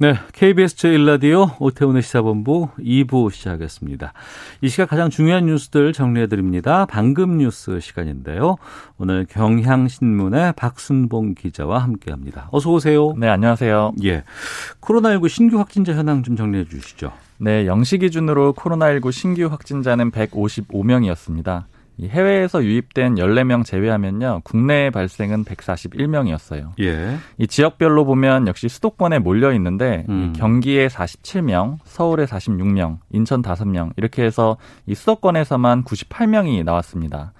네, KBS 제1라디오 오태훈의 시사본부 2부 시작하겠습니다. 이 시각 가장 중요한 뉴스들 정리해드립니다. 방금 뉴스 시간인데요. 오늘 경향신문의 박순봉 기자와 함께합니다. 어서 오세요. 네, 안녕하세요. 예, 코로나19 신규 확진자 현황 좀 정리해 주시죠. 네, 0시 기준으로 코로나19 신규 확진자는 155명이었습니다. 해외에서 유입된 14명 제외하면요. 국내 발생은 141명이었어요. 예. 이 지역별로 보면 역시 수도권에 몰려 있는데 음. 경기에 47명, 서울에 46명, 인천 5명 이렇게 해서 이 수도권에서만 98명이 나왔습니다.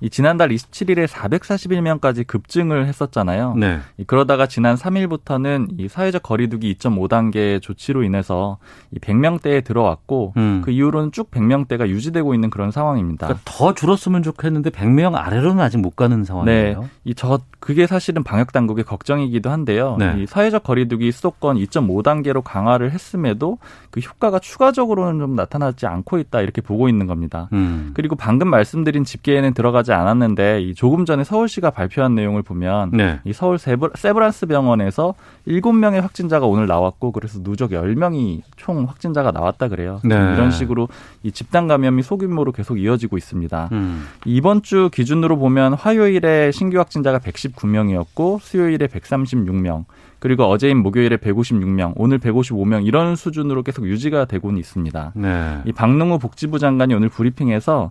이 지난달 27일에 441명까지 급증을 했었잖아요. 네. 이 그러다가 지난 3일부터는 이 사회적 거리두기 2.5단계 조치로 인해서 이 100명대에 들어왔고 음. 그 이후로는 쭉 100명대가 유지되고 있는 그런 상황입니다. 그러니까 더 줄었으면 좋겠는데 100명 아래로는 아직 못 가는 상황이에요. 네. 이 저 그게 사실은 방역 당국의 걱정이기도 한데요. 네. 이 사회적 거리두기 수도권 2.5단계로 강화를 했음에도 그 효과가 추가적으로는 좀 나타나지 않고 있다 이렇게 보고 있는 겁니다. 음. 그리고 방금 말씀드린 집계에는 들어가지 않았는데 이 조금 전에 서울시가 발표한 내용을 보면 네. 이 서울 세브, 세브란스 병원에서 7명의 확진자가 오늘 나왔고 그래서 누적 10명이 총 확진자가 나왔다 그래요. 네. 이런 식으로 이 집단 감염이 소규모로 계속 이어지고 있습니다. 음. 이번 주 기준으로 보면 화요일에 신규 확진자가 119명이었고 수요일에 136명 그리고 어제인 목요일에 156명 오늘 155명 이런 수준으로 계속 유지가 되고는 있습니다. 네. 이 박능우 복지부 장관이 오늘 브리핑에서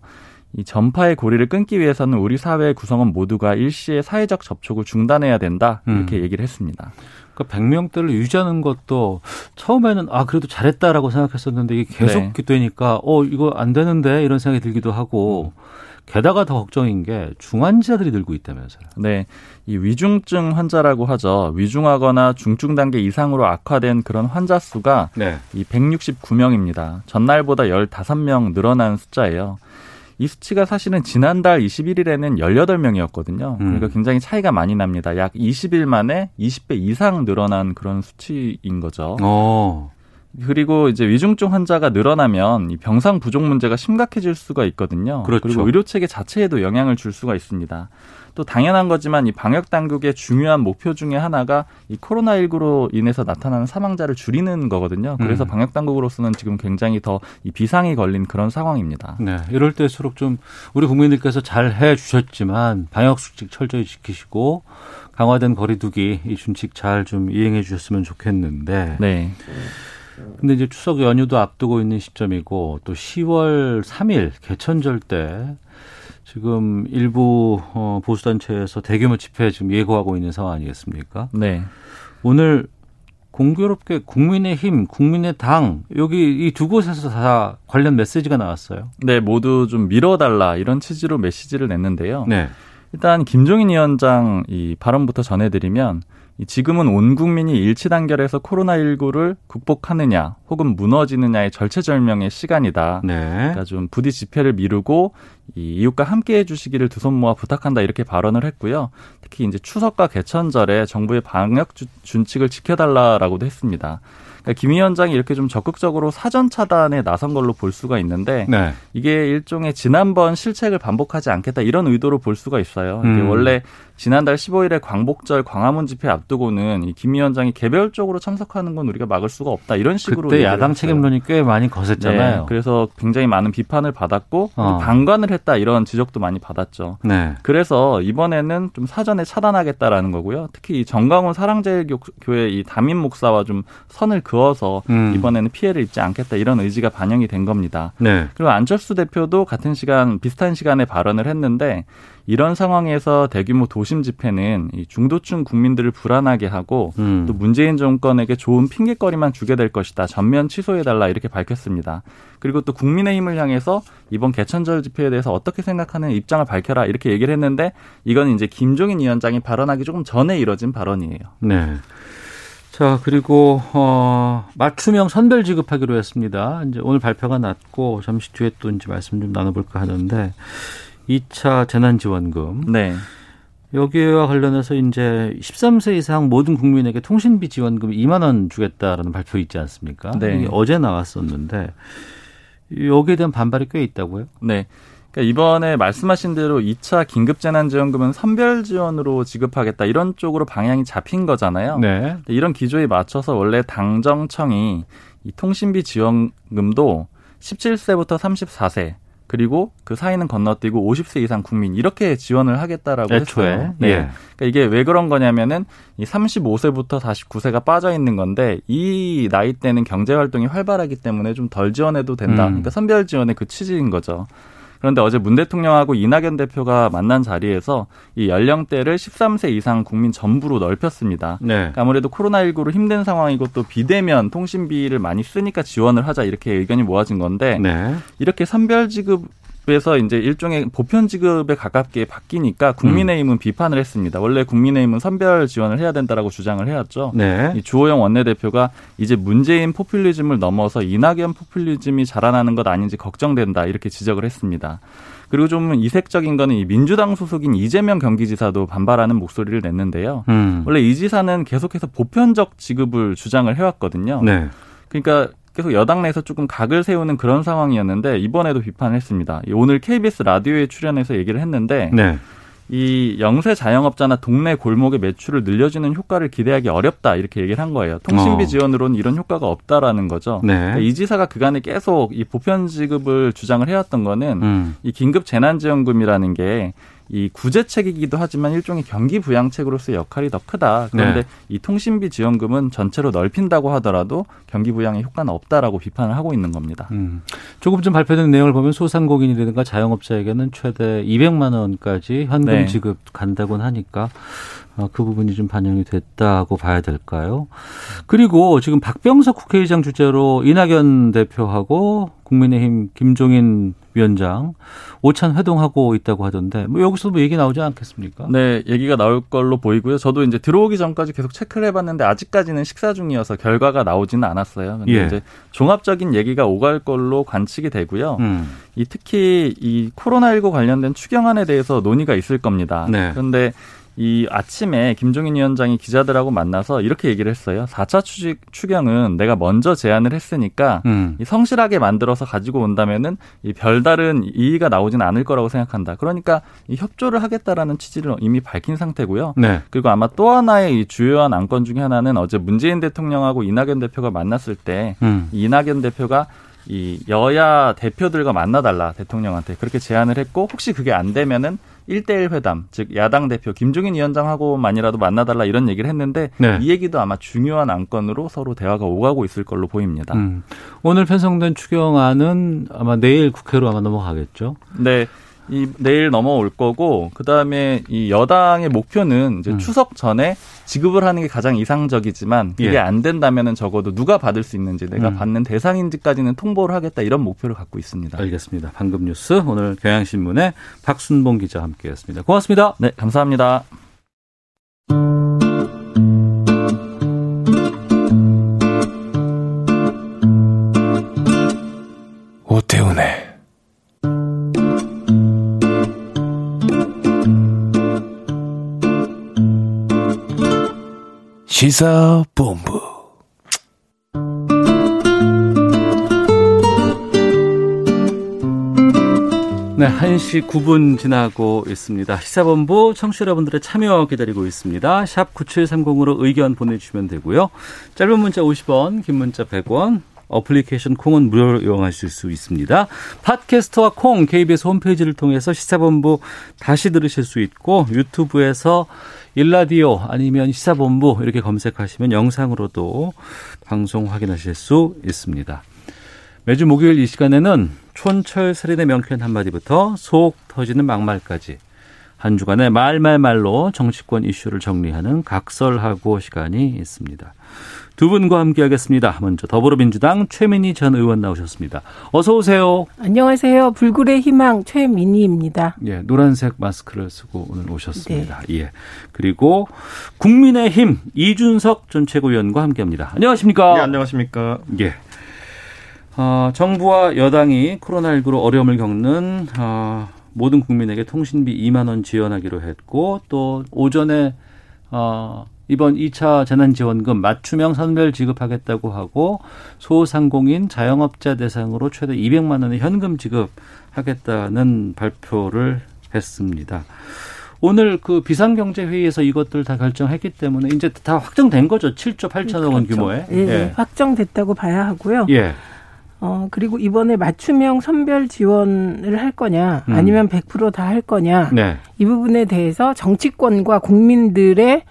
이 전파의 고리를 끊기 위해서는 우리 사회의 구성원 모두가 일시에 사회적 접촉을 중단해야 된다 이렇게 음. 얘기를 했습니다. 그러니까 100명대를 유지하는 것도 처음에는 아 그래도 잘했다라고 생각했었는데 이게 계속 네. 되니까 어 이거 안 되는데 이런 생각이 들기도 하고 게다가 더 걱정인 게 중환자들이 늘고 있다면서요. 네, 이 위중증 환자라고 하죠. 위중하거나 중증 단계 이상으로 악화된 그런 환자 수가 네. 이 169명입니다. 전날보다 15명 늘어난 숫자예요. 이 수치가 사실은 지난달 21일에는 18명이었거든요. 음. 그러니까 굉장히 차이가 많이 납니다. 약 20일 만에 20배 이상 늘어난 그런 수치인 거죠. 어. 그리고 이제 위중증 환자가 늘어나면 이 병상 부족 문제가 심각해질 수가 있거든요. 그렇죠. 리고 의료 체계 자체에도 영향을 줄 수가 있습니다. 또 당연한 거지만 이 방역 당국의 중요한 목표 중에 하나가 이 코로나19로 인해서 나타나는 사망자를 줄이는 거거든요. 그래서 음. 방역 당국으로서는 지금 굉장히 더 이 비상이 걸린 그런 상황입니다. 네. 이럴 때일수록 좀 우리 국민들께서 잘 해 주셨지만 방역 수칙 철저히 지키시고 강화된 거리두기 이 준칙 잘 좀 이행해 주셨으면 좋겠는데. 네. 근데 이제 추석 연휴도 앞두고 있는 시점이고 또 10월 3일 개천절 때 지금 일부 어, 보수단체에서 대규모 집회 지금 예고하고 있는 상황 아니겠습니까? 네. 오늘 공교롭게 국민의힘, 국민의당 여기 이 두 곳에서 다 관련 메시지가 나왔어요. 네, 모두 좀 밀어달라 이런 취지로 메시지를 냈는데요. 네. 일단 김종인 위원장 이 발언부터 전해드리면 이 지금은 온 국민이 일치 단결해서 코로나19를 극복하느냐 혹은 무너지느냐의 절체절명의 시간이다. 네. 그러니까 좀 부디 집회를 미루고 이 이웃과 함께 해 주시기를 두 손 모아 부탁한다 이렇게 발언을 했고요. 특히 이제 추석과 개천절에 정부의 방역 주- 준칙을 지켜달라라고도 했습니다. 그러니까 김 위원장이 이렇게 좀 적극적으로 사전 차단에 나선 걸로 볼 수가 있는데 네. 이게 일종의 지난번 실책을 반복하지 않겠다 이런 의도로 볼 수가 있어요. 이게 음. 원래 지난달 15일에 광복절 광화문 집회 앞두고는 이 김 위원장이 개별적으로 참석하는 건 우리가 막을 수가 없다 이런 식으로 그때 야당. 책임론이 꽤 많이 거셌잖아요. 네, 그래서 굉장히 많은 비판을 받았고 어. 방관을 했다 이런 지적도 많이 받았죠. 네. 그래서 이번에는 좀 사전에 차단하겠다라는 거고요. 특히 이 정강훈 사랑제일교회 이 담임 목사와 좀 선을 그어서 음. 이번에는 피해를 입지 않겠다 이런 의지가 반영이 된 겁니다. 네. 그리고 안철수 대표도 같은 시간 비슷한 시간에 발언을 했는데 이런 상황에서 대규모 도심 집회는 이 중도층 국민들을 불안하게 하고 음. 또 문재인 정권에게 좋은 핑계거리만 주게 될 것이다. 전면 취소해달라 이렇게 밝혔습니다. 그리고 또 국민의힘을 향해서 이번 개천절 집회에 대해서 어떻게 생각하는 입장을 밝혀라 이렇게 얘기를 했는데 이건 이제 김종인 위원장이 발언하기 조금 전에 이뤄진 발언이에요. 네. 자, 그리고, 어, 맞춤형 선별 지급하기로 했습니다. 이제 오늘 발표가 났고, 잠시 뒤에 또 이제 말씀 좀 나눠볼까 하는데, 2차 재난지원금. 네. 여기와 관련해서 이제 13세 이상 모든 국민에게 통신비 지원금 2만 원 주겠다라는 발표 있지 않습니까? 네. 이게 어제 나왔었는데 여기에 대한 반발이 꽤 있다고요? 네. 그러니까 이번에 말씀하신 대로 2차 긴급재난지원금은 선별 지원으로 지급하겠다 이런 쪽으로 방향이 잡힌 거잖아요. 네. 이런 기조에 맞춰서 원래 당정청이 이 통신비 지원금도 17세부터 34세 그리고 그 사이는 건너뛰고 50세 이상 국민 이렇게 지원을 하겠다라고 애초에. 했어요. 네. 예. 그러니까 이게 왜 그런 거냐면은 이 35세부터 49세가 빠져 있는 건데 이 나이 때는 경제 활동이 활발하기 때문에 좀 덜 지원해도 된다. 음. 그러니까 선별 지원의 그 취지인 거죠. 그런데 어제 문 대통령하고 이낙연 대표가 만난 자리에서 이 연령대를 13세 이상 국민 전부로 넓혔습니다. 네. 그러니까 아무래도 코로나19로 힘든 상황이고 또 비대면 통신비를 많이 쓰니까 지원을 하자 이렇게 의견이 모아진 건데 네. 이렇게 선별 지급 에서 이제 일종의 보편 지급에 가깝게 바뀌니까 국민의힘은 비판을 했습니다. 원래 국민의힘은 선별 지원을 해야 된다라고 주장을 해왔죠. 네. 이 주호영 원내대표가 이제 문재인 포퓰리즘을 넘어서 이낙연 포퓰리즘이 자라나는 것 아닌지 걱정된다 이렇게 지적을 했습니다. 그리고 좀 이색적인 거는 이 민주당 소속인 이재명 경기지사도 반발하는 목소리를 냈는데요. 음. 원래 이 지사는 계속해서 보편적 지급을 주장을 해왔거든요. 네. 그러니까 계속 여당 내에서 조금 각을 세우는 그런 상황이었는데 이번에도 비판을 했습니다. 오늘 KBS 라디오에 출연해서 얘기를 했는데 네. 이 영세 자영업자나 동네 골목의 매출을 늘려주는 효과를 기대하기 어렵다 이렇게 얘기를 한 거예요. 통신비 어. 지원으로는 이런 효과가 없다라는 거죠. 네. 그러니까 이 지사가 그간에 계속 이 보편 지급을 주장을 해왔던 거는 음. 이 긴급 재난지원금이라는 게 이 구제책이기도 하지만 일종의 경기 부양책으로서의 역할이 더 크다. 그런데 네. 이 통신비 지원금은 전체로 넓힌다고 하더라도 경기 부양에 효과는 없다라고 비판을 하고 있는 겁니다. 음. 조금 전 발표된 내용을 보면 소상공인이라든가 자영업자에게는 최대 200만 원까지 현금 네. 지급 간다곤 하니까 어, 그 부분이 좀 반영이 됐다고 봐야 될까요? 그리고 지금 박병석 국회의장 주재로 이낙연 대표하고 국민의힘 김종인 위원장 오찬 회동하고 있다고 하던데 뭐 여기서 뭐 얘기 나오지 않겠습니까? 네, 얘기가 나올 걸로 보이고요. 저도 이제 들어오기 전까지 계속 체크를 해봤는데 아직까지는 식사 중이어서 결과가 나오지는 않았어요. 근데 예. 이제 종합적인 얘기가 오갈 걸로 관측이 되고요. 음. 이 특히 이 코로나19 관련된 추경안에 대해서 논의가 있을 겁니다. 네. 그런데 이 아침에 김종인 위원장이 기자들하고 만나서 이렇게 얘기를 했어요. 4차 추직, 추경은 내가 먼저 제안을 했으니까 음. 이 성실하게 만들어서 가지고 온다면은 이 별다른 이의가 나오진 않을 거라고 생각한다. 그러니까 이 협조를 하겠다라는 취지를 이미 밝힌 상태고요. 네. 그리고 아마 또 하나의 이 주요한 안건 중에 하나는 어제 문재인 대통령하고 이낙연 대표가 만났을 때 음. 이낙연 대표가 이 여야 대표들과 만나달라 대통령한테 그렇게 제안을 했고 혹시 그게 안 되면은 1대1 회담, 즉 야당 대표 김종인 위원장하고만이라도 만나달라 이런 얘기를 했는데 네. 이 얘기도 아마 중요한 안건으로 서로 대화가 오가고 있을 걸로 보입니다. 음. 오늘 편성된 추경안은 아마 내일 국회로 아마 넘어가겠죠. 네. 이 내일 넘어올 거고 그다음에 이 여당의 목표는 이제 음. 추석 전에 지급을 하는 게 가장 이상적이지만 이게 예. 안 된다면은 적어도 누가 받을 수 있는지 내가 음. 받는 대상인지까지는 통보를 하겠다 이런 목표를 갖고 있습니다. 알겠습니다. 방금 뉴스 오늘 경향신문의 박순봉 기자 와 함께했습니다. 고맙습니다. 네, 감사합니다. 시사본부 네, 1시 9분 지나고 있습니다. 시사본부 청취자 여러분들의 참여 기다리고 있습니다. 샵 9730으로 의견 보내주시면 되고요. 짧은 문자 50원, 긴 문자 100원, 어플리케이션 콩은 무료로 이용하실 수 있습니다. 팟캐스트와 콩, KBS 홈페이지를 통해서 시사본부 다시 들으실 수 있고 유튜브에서 일라디오 아니면 시사본부 이렇게 검색하시면 영상으로도 방송 확인하실 수 있습니다. 매주 목요일 이 시간에는 촌철 살인의 명쾌한 한마디부터 속 터지는 막말까지 한 주간의 말말말로 정치권 이슈를 정리하는 각설하고 시간이 있습니다. 두 분과 함께하겠습니다. 먼저 더불어민주당 최민희 전 의원 나오셨습니다. 어서 오세요. 안녕하세요. 불굴의 희망 최민희입니다. 예, 노란색 마스크를 쓰고 오늘 오셨습니다. 네. 예. 그리고 국민의힘 이준석 전 최고위원과 함께합니다. 안녕하십니까? 네, 안녕하십니까? 예. 어, 정부와 여당이 코로나19로 어려움을 겪는 어, 모든 국민에게 통신비 2만 원 지원하기로 했고 또 오전에 어, 이번 2차 재난지원금 맞춤형 선별 지급하겠다고 하고 소상공인 자영업자 대상으로 최대 200만 원의 현금 지급하겠다는 발표를 했습니다. 오늘 그 비상경제회의에서 이것들 다 결정했기 때문에 이제 다 확정된 거죠. 7조 8천억 원 그렇죠. 규모에. 예, 예. 확정됐다고 봐야 하고요. 예. 어, 그리고 이번에 맞춤형 선별 지원을 할 거냐, 음. 아니면 100%다 할 거냐, 네. 이 부분에 대해서 정치권과 국민들의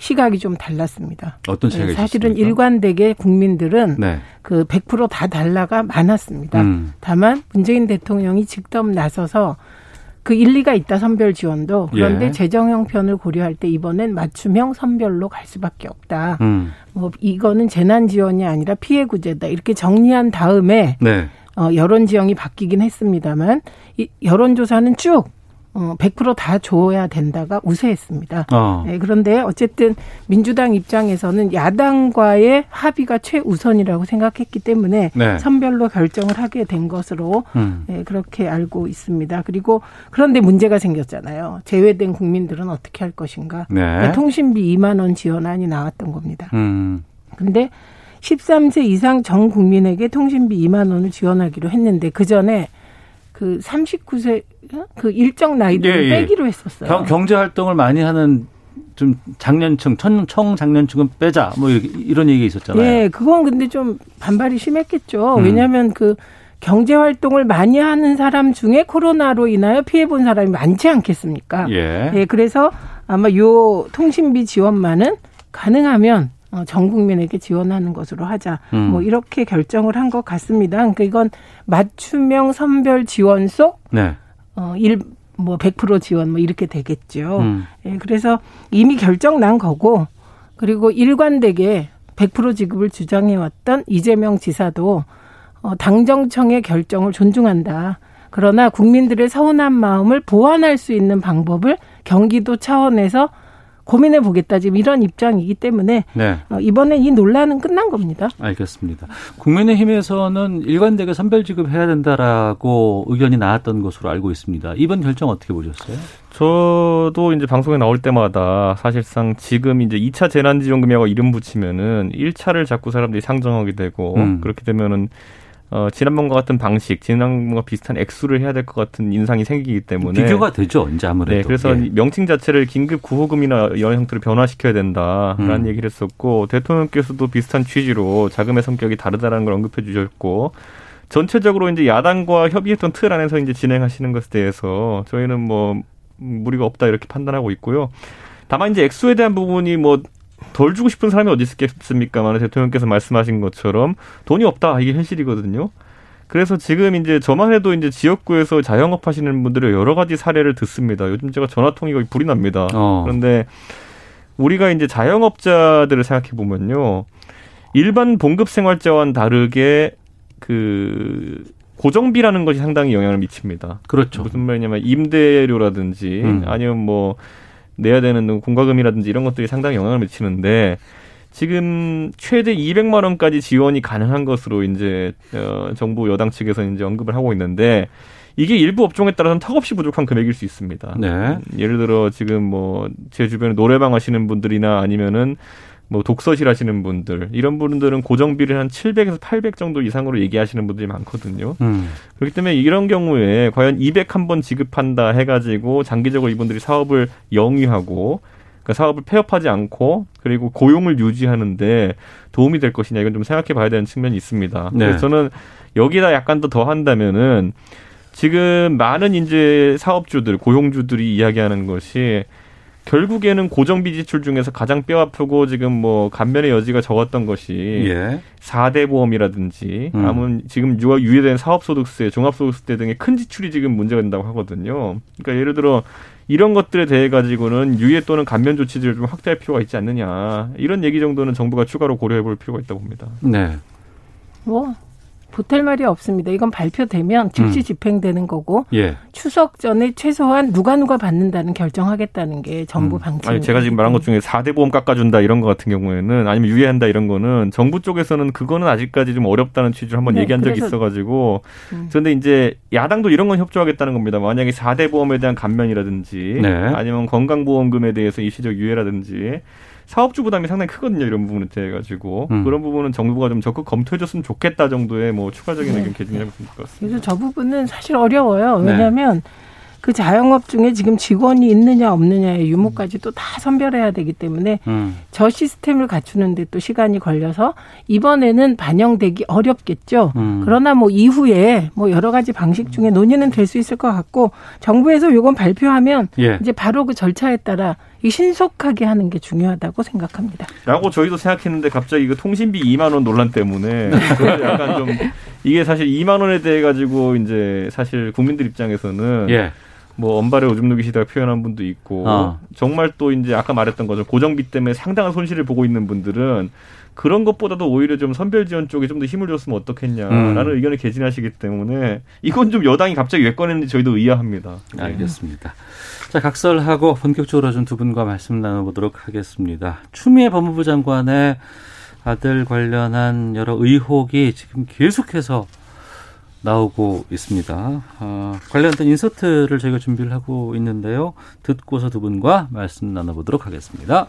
시각이 좀 달랐습니다. 어떤 시각이 네, 사실은 있습니까? 일관되게 국민들은 네. 그100%다 달라가 많았습니다. 음. 다만 문재인 대통령이 직접 나서서 그 일리가 있다 선별 지원도 그런데 예. 재정 형편을 고려할 때 이번엔 맞춤형 선별로 갈 수밖에 없다. 음. 뭐 이거는 재난 지원이 아니라 피해 구제다 이렇게 정리한 다음에 네. 어, 여론 지형이 바뀌긴 했습니다만 이 여론조사는 쭉 어, 100%다 줘야 된다가 우세했습니다. 어. 네, 그런데 어쨌든 민주당 입장에서는 야당과의 합의가 최우선이라고 생각했기 때문에 네. 선별로 결정을 하게 된 것으로 음. 네, 그렇게 알고 있습니다. 그리고 그런데 문제가 생겼잖아요. 제외된 국민들은 어떻게 할 것인가. 네. 그러니까 통신비 2만 원 지원안이 나왔던 겁니다. 음. 근데 13세 이상 전 국민에게 통신비 2만 원을 지원하기로 했는데 그 전에 그 39세 그 일정 나이를 예, 예. 빼기로 했었어요. 경, 제 활동을 많이 하는 좀 장년층, 청, 청 장년층은 빼자 뭐 이런 얘기 있었잖아요. 예, 그건 근데 좀 반발이 심했겠죠. 음. 왜냐하면 그 경제 활동을 많이 하는 사람 중에 코로나로 인하여 피해 본 사람이 많지 않겠습니까? 예. 예, 그래서 아마 요 통신비 지원만은 가능하면 어, 전 국민에게 지원하는 것으로 하자. 음. 뭐 이렇게 결정을 한 것 같습니다. 그러니까 이건 맞춤형 선별 지원 속 네. 어, 일, 뭐, 100% 지원 뭐 이렇게 되겠죠. 음. 예, 그래서 이미 결정 난 거고, 그리고 일관되게 100% 지급을 주장해왔던 이재명 지사도 어, 당정청의 결정을 존중한다. 그러나 국민들의 서운한 마음을 보완할 수 있는 방법을 경기도 차원에서 고민해 보겠다 지금 이런 입장이기 때문에 네. 어, 이번에 이 논란은 끝난 겁니다. 알겠습니다. 국민의힘에서는 일관되게 선별 지급해야 된다라고 의견이 나왔던 것으로 알고 있습니다. 이번 결정 어떻게 보셨어요? 저도 이제 방송에 나올 때마다 사실상 지금 이제 2차 재난지원금이라고 이름 붙이면은 1차를 자꾸 사람들이 상정하게 되고 음. 그렇게 되면은 어, 지난번과 같은 방식, 지난번과 비슷한 액수를 해야 될 것 같은 인상이 생기기 때문에 비교가 되죠, 이제 아무래도. 네, 그래서 예. 명칭 자체를 긴급 구호금이나 이런 형태로 변화시켜야 된다라는 음. 얘기를 했었고 대통령께서도 비슷한 취지로 자금의 성격이 다르다라는 걸 언급해 주셨고 전체적으로 이제 야당과 협의했던 틀 안에서 이제 진행하시는 것에 대해서 저희는 뭐 무리가 없다 이렇게 판단하고 있고요. 다만 이제 액수에 대한 부분이 뭐 덜 주고 싶은 사람이 어디 있겠습니까만 대통령께서 말씀하신 것처럼 돈이 없다 이게 현실이거든요. 그래서 지금 이제 저만 해도 이제 지역구에서 자영업 하시는 분들의 여러 가지 사례를 듣습니다. 요즘 제가 전화 통이 거의 불이 납니다. 어. 그런데 우리가 이제 자영업자들을 생각해 보면요. 일반 봉급 생활자와는 다르게 그 고정비라는 것이 상당히 영향을 미칩니다. 그렇죠. 무슨 말이냐면 임대료라든지 음. 아니면 뭐 내야 되는 공과금이라든지 이런 것들이 상당히 영향을 미치는데 지금 최대 200만 원까지 지원이 가능한 것으로 이제 어, 정부 여당 측에서 이제 언급을 하고 있는데 이게 일부 업종에 따라서는 턱없이 부족한 금액일 수 있습니다. 네. 예를 들어 지금 뭐 제 주변에 노래방 하시는 분들이나 아니면은 뭐 독서실 하시는 분들 이런 분들은 고정비를 한 700에서 800 정도 이상으로 얘기하시는 분들이 많거든요. 음. 그렇기 때문에 이런 경우에 과연 200 한 번 지급한다 해가지고 장기적으로 이분들이 사업을 영위하고 그러니까 사업을 폐업하지 않고 그리고 고용을 유지하는데 도움이 될 것이냐 이건 좀 생각해 봐야 되는 측면이 있습니다. 네. 그래서 저는 여기다 약간 더 더 한다면은 지금 많은 이제 사업주들 고용주들이 이야기하는 것이 결국에는 고정비 지출 중에서 가장 뼈아프고 지금 뭐 감면의 여지가 적었던 것이 예. 4대 보험이라든지 음. 아무 지금 유예된 사업소득세, 종합소득세 등의 큰 지출이 지금 문제가 된다고 하거든요. 그러니까 예를 들어 이런 것들에 대해 가지고는 유예 또는 감면 조치들을 좀 확대할 필요가 있지 않느냐 이런 얘기 정도는 정부가 추가로 고려해 볼 필요가 있다고 봅니다. 네. 뭐 보탤 말이 없습니다. 이건 발표되면 즉시 음. 집행되는 거고 예. 추석 전에 최소한 누가 누가 받는다는 결정하겠다는 게 정부 음. 방침. 아니 제가 지금 말한 것 중에 4대 보험 깎아준다 이런 거 같은 경우에는 아니면 유예한다 이런 거는 정부 쪽에서는 그거는 아직까지 좀 어렵다는 취지로 한번 네, 얘기한 적이 있어가지고 음. 그런데 이제 야당도 이런 건 협조하겠다는 겁니다. 만약에 4대 보험에 대한 감면이라든지 네. 아니면 건강보험금에 대해서 일시적 유예라든지 사업주 부담이 상당히 크거든요. 이런 부분에 대해 가지고 음. 그런 부분은 정부가 좀 적극 검토해줬으면 좋겠다 정도의 뭐 추가적인 네. 의견 개진이라고 볼 것 같습니다. 그래서 저 부분은 사실 어려워요. 왜냐하면 네. 그 자영업 중에 지금 직원이 있느냐 없느냐의 유무까지 또 다 선별해야 되기 때문에 음. 저 시스템을 갖추는데 또 시간이 걸려서 이번에는 반영되기 어렵겠죠. 음. 그러나 뭐 이후에 뭐 여러 가지 방식 중에 논의는 될 수 있을 것 같고 정부에서 요건 발표하면 예. 이제 바로 그 절차에 따라 이 신속하게 하는 게 중요하다고 생각합니다. 라고 저희도 생각했는데 갑자기 그 통신비 2만 원 논란 때문에 약간 좀 이게 사실 2만 원에 대해 가지고 이제 사실 국민들 입장에서는 예. 뭐 언발에 오줌 누기 시대가 표현한 분도 있고 어. 정말 또 이제 아까 말했던 거죠 고정비 때문에 상당한 손실을 보고 있는 분들은 그런 것보다도 오히려 좀 선별 지원 쪽에 좀 더 힘을 줬으면 어떻겠냐라는 음. 의견을 개진하시기 때문에 이건 좀 여당이 갑자기 왜 꺼냈는지 저희도 의아합니다. 네. 알겠습니다. 자, 각설하고 본격적으로 좀 두 분과 말씀 나눠보도록 하겠습니다. 추미애 법무부 장관의 아들 관련한 여러 의혹이 지금 계속해서 나오고 있습니다. 어, 관련된 인서트를 저희가 준비를 하고 있는데요. 듣고서 두 분과 말씀 나눠보도록 하겠습니다.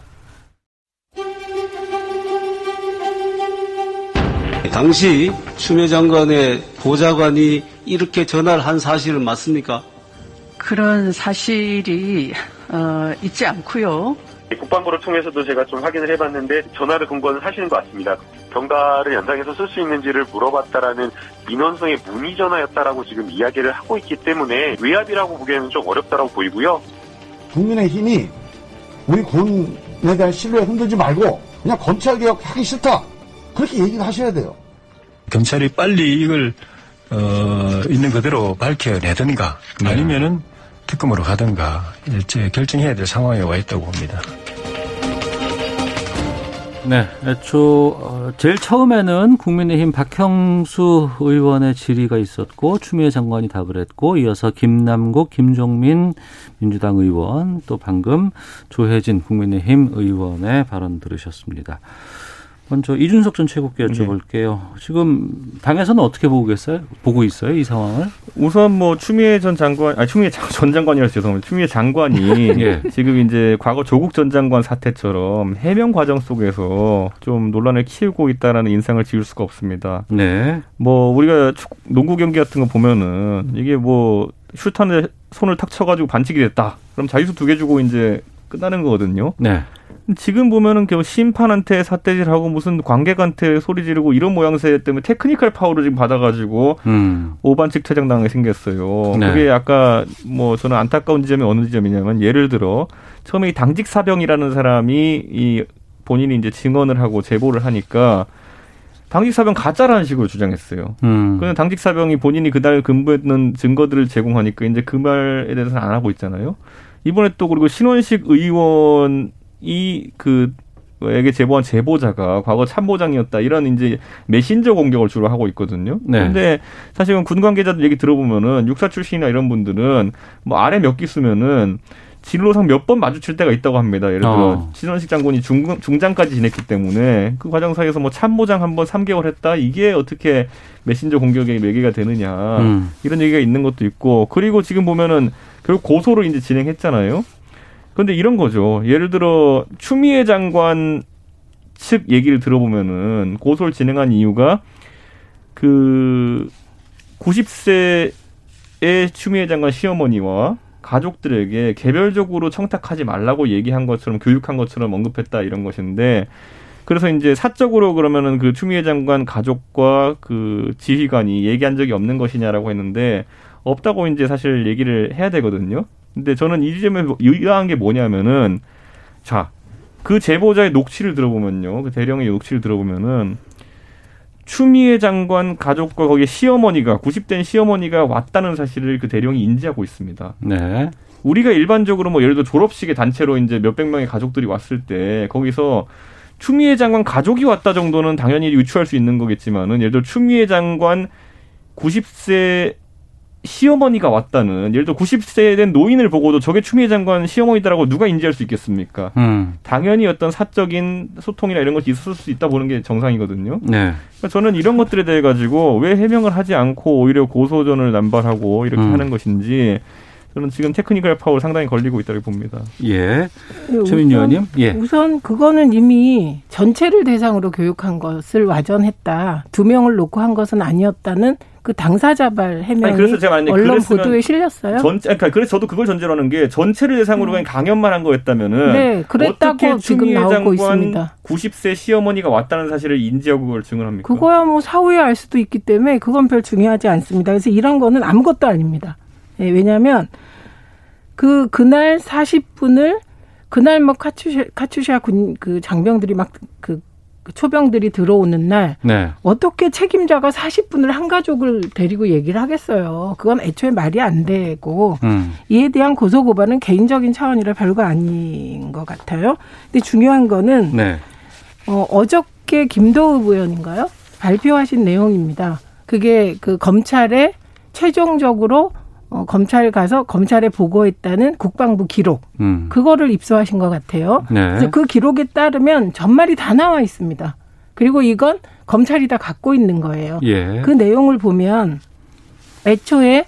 당시 추미애 장관의 보좌관이 이렇게 전화를 한 사실은 맞습니까? 그런 사실이 어, 있지 않고요. 국방부를 통해서도 제가 좀 확인을 해봤는데 전화를 근거는 사실인 것 같습니다. 병가를 연장해서 쓸 수 있는지를 물어봤다라는 민원성의 문의 전화였다라고 지금 이야기를 하고 있기 때문에 외압이라고 보기에는 좀 어렵다라고 보이고요. 국민의힘이 우리 군에 대한 신뢰 흔들지 말고 그냥 검찰 개혁 하기 싫다 그렇게 얘기를 하셔야 돼요. 경찰이 빨리 이걸 어, 있는 그대로 밝혀내든가 네. 아니면은 특검으로 가든가 일제 결정해야 될 상황에 와 있다고 봅니다. 네, 애초 어, 제일 처음에는 국민의힘 박형수 의원의 질의가 있었고 추미애 장관이 답을 했고 이어서 김남국, 김종민 민주당 의원 또 방금 조혜진 국민의힘 의원의 발언 들으셨습니다. 먼저 이준석 전 최고께 여쭤볼게요. 네. 지금 당에서는 어떻게 보고 계세요? 보고 있어요 이 상황을? 우선 뭐 추미애 전 장관, 아 추미애 전 장관이라서 죄송합니다. 추미애 장관이 예. 지금 이제 과거 조국 전 장관 사태처럼 해명 과정 속에서 좀 논란을 키우고 있다라는 인상을 지울 수가 없습니다. 네. 뭐 우리가 농구 경기 같은 거 보면은 이게 뭐 슈탄에 손을 탁 쳐가지고 반칙이 됐다. 그럼 자유투 두 개 주고 이제 끝나는 거거든요. 네. 지금 보면은 겨우 심판한테 삿대질하고 무슨 관객한테 소리 지르고 이런 모양새 때문에 테크니컬 파울을 지금 받아가지고 음. 오반칙 퇴장당하게 생겼어요. 네. 그게 아까 뭐 저는 안타까운 지점이 어느 지점이냐면 예를 들어 처음에 이 당직 사병이라는 사람이 이 본인이 이제 증언을 하고 제보를 하니까 당직 사병 가짜라는 식으로 주장했어요. 음. 그는 당직 사병이 본인이 그날 근무했던 증거들을 제공하니까 이제 그 말에 대해서는 안 하고 있잖아요. 이번에 또 그리고 신원식 의원 이그 에게 제보한 제보자가 과거 참모장이었다 이런 이제 메신저 공격을 주로 하고 있거든요. 네. 근데 사실은 군 관계자들 얘기 들어보면은 육사 출신이나 이런 분들은 뭐 아래 몇 기 쓰면은 진로상 몇 번 마주칠 때가 있다고 합니다. 예를 들어 어. 신원식 장군이 중, 중장까지 지냈기 때문에 그 과정 사이에서 뭐 참모장 한 번 3개월 했다 이게 어떻게 메신저 공격의 매개가 되느냐 음. 이런 얘기가 있는 것도 있고 그리고 지금 보면은 결국 고소를 이제 진행했잖아요. 그런데 이런 거죠. 예를 들어 추미애 장관 측 얘기를 들어보면은 고소를 진행한 이유가 그 90세의 추미애 장관 시어머니와 가족들에게 개별적으로 청탁하지 말라고 얘기한 것처럼 교육한 것처럼 언급했다 이런 것인데 그래서 이제 사적으로 그러면은 그 추미애 장관 가족과 그 지휘관이 얘기한 적이 없는 것이냐라고 했는데 없다고 이제 사실 얘기를 해야 되거든요. 근데 저는 이 지점에 유의한 게 뭐냐면은 자, 그 제보자의 녹취를 들어보면요. 그 대령의 녹취를 들어보면은 추미애 장관 가족과 거기에 시어머니가 90된 시어머니가 왔다는 사실을 그 대령이 인지하고 있습니다. 네. 우리가 일반적으로 뭐 예를 들어 졸업식에 단체로 이제 몇백 명의 가족들이 왔을 때 거기서 추미애 장관 가족이 왔다 정도는 당연히 유추할 수 있는 거겠지만은 예를 들어 추미애 장관 90세 시어머니가 왔다는 예를 들어 90세 된 노인을 보고도 저게 추미애 장관 시어머니다라고 누가 인지할 수 있겠습니까? 음. 당연히 어떤 사적인 소통이나 이런 것이 있을 수 있다 보는 게 정상이거든요. 네. 그러니까 저는 이런 것들에 대해 가지고 왜 해명을 하지 않고 오히려 고소전을 남발하고 이렇게 음. 하는 것인지 저는 지금 테크니컬 파울 상당히 걸리고 있다고 봅니다. 예. 최민희 의원님. 예. 우선 그거는 이미 전체를 대상으로 교육한 것을 와전했다. 두 명을 놓고 한 것은 아니었다는 그 당사자발 해명이 그래서 제가 언론 보도에 실렸어요. 전, 그러니까 그래서 저도 그걸 전제로 하는 게 전체를 대상으로 그냥 강연만 한 거였다면은 네, 그랬다고 지금 나오고 있습니다. 90세 시어머니가 왔다는 사실을 인지하고 그걸 증언합니까? 그거야 뭐 사후에 알 수도 있기 때문에 그건 별 중요하지 않습니다. 그래서 이런 거는 아무것도 아닙니다. 네, 왜냐하면 그 그날 40분을 그날 뭐 카츄샤 카츄샤 군 그 장병들이 막그 그 초병들이 들어오는 날 네. 어떻게 책임자가 40분을 한 가족을 데리고 얘기를 하겠어요. 그건 애초에 말이 안 되고 음. 이에 대한 고소 고발은 개인적인 차원이라 별거 아닌 것 같아요. 근데 중요한 거는 네. 어, 어저께 김도읍 의원인가요? 발표하신 내용입니다. 그게 그 검찰에 최종적으로 어, 검찰 가서 검찰에 보고했다는 국방부 기록 음. 그거를 입수하신 것 같아요. 네. 그래서 그 기록에 따르면 전말이 다 나와 있습니다. 그리고 이건 검찰이 다 갖고 있는 거예요. 예. 그 내용을 보면 애초에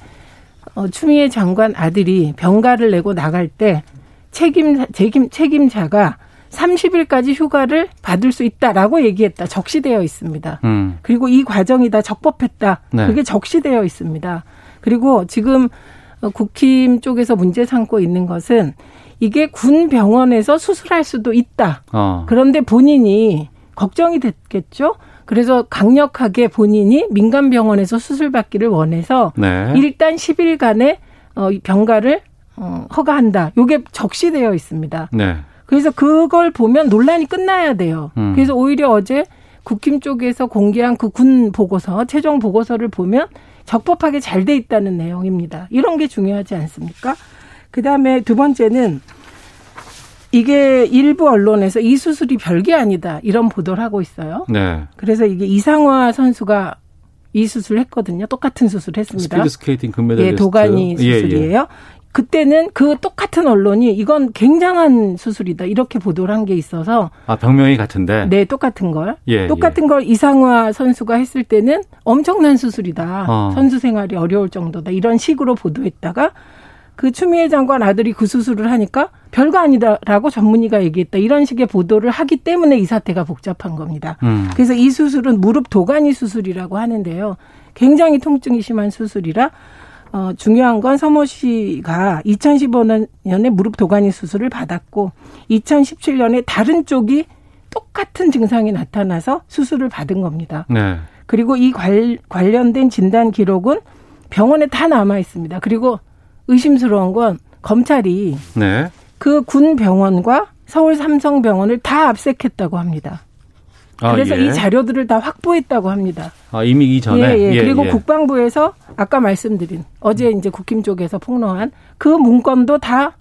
어, 추미애 장관 아들이 병가를 내고 나갈 때 책임 책임 책임자가 30일까지 휴가를 받을 수 있다라고 얘기했다. 적시되어 있습니다. 음. 그리고 이 과정이 다 적법했다. 네. 그게 적시되어 있습니다. 그리고 지금 국힘 쪽에서 문제 삼고 있는 것은 이게 군 병원에서 수술할 수도 있다. 어. 그런데 본인이 걱정이 됐겠죠. 그래서 강력하게 본인이 민간 병원에서 수술 받기를 원해서 네. 일단 10일간의 어 병가를 어 허가한다. 요게 적시되어 있습니다. 네. 그래서 그걸 보면 논란이 끝나야 돼요. 음. 그래서 오히려 어제 국힘 쪽에서 공개한 그 군 보고서, 최종 보고서를 보면 적법하게 잘 돼 있다는 내용입니다. 이런 게 중요하지 않습니까? 그 다음에 두 번째는 이게 일부 언론에서 이 수술이 별게 아니다 이런 보도를 하고 있어요. 네. 그래서 이게 이상화 선수가 이 수술을 했거든요. 똑같은 수술을 했습니다. 스피드 스케이팅 금메달리스트. 예, 도가니 수술이에요. 예, 예. 그때는 그 똑같은 언론이 이건 굉장한 수술이다 이렇게 보도를 한 게 있어서 아 병명이 같은데 네 똑같은 걸 예, 똑같은 예. 걸 이상화 선수가 했을 때는 엄청난 수술이다 어. 선수 생활이 어려울 정도다 이런 식으로 보도했다가 그 추미애 장관 아들이 그 수술을 하니까 별거 아니다라고 전문의가 얘기했다 이런 식의 보도를 하기 때문에 이 사태가 복잡한 겁니다. 음. 그래서 이 수술은 무릎 도가니 수술이라고 하는데요. 굉장히 통증이 심한 수술이라 어, 중요한 건 서모 씨가 2015년에 무릎 도가니 수술을 받았고 2017년에 다른 쪽이 똑같은 증상이 나타나서 수술을 받은 겁니다. 네. 그리고 이 관, 관련된 진단 기록은 병원에 다 남아 있습니다. 그리고 의심스러운 건 검찰이 네. 그군 병원과 서울 삼성병원을 다 압색했다고 합니다. 아, 그래서 예. 이 자료들을 다 확보했다고 합니다. 아, 이미 이전에? 예, 예. 예 그리고 예. 국방부에서 아까 말씀드린 어제 이제 국힘 쪽에서 폭로한 그 문건도 다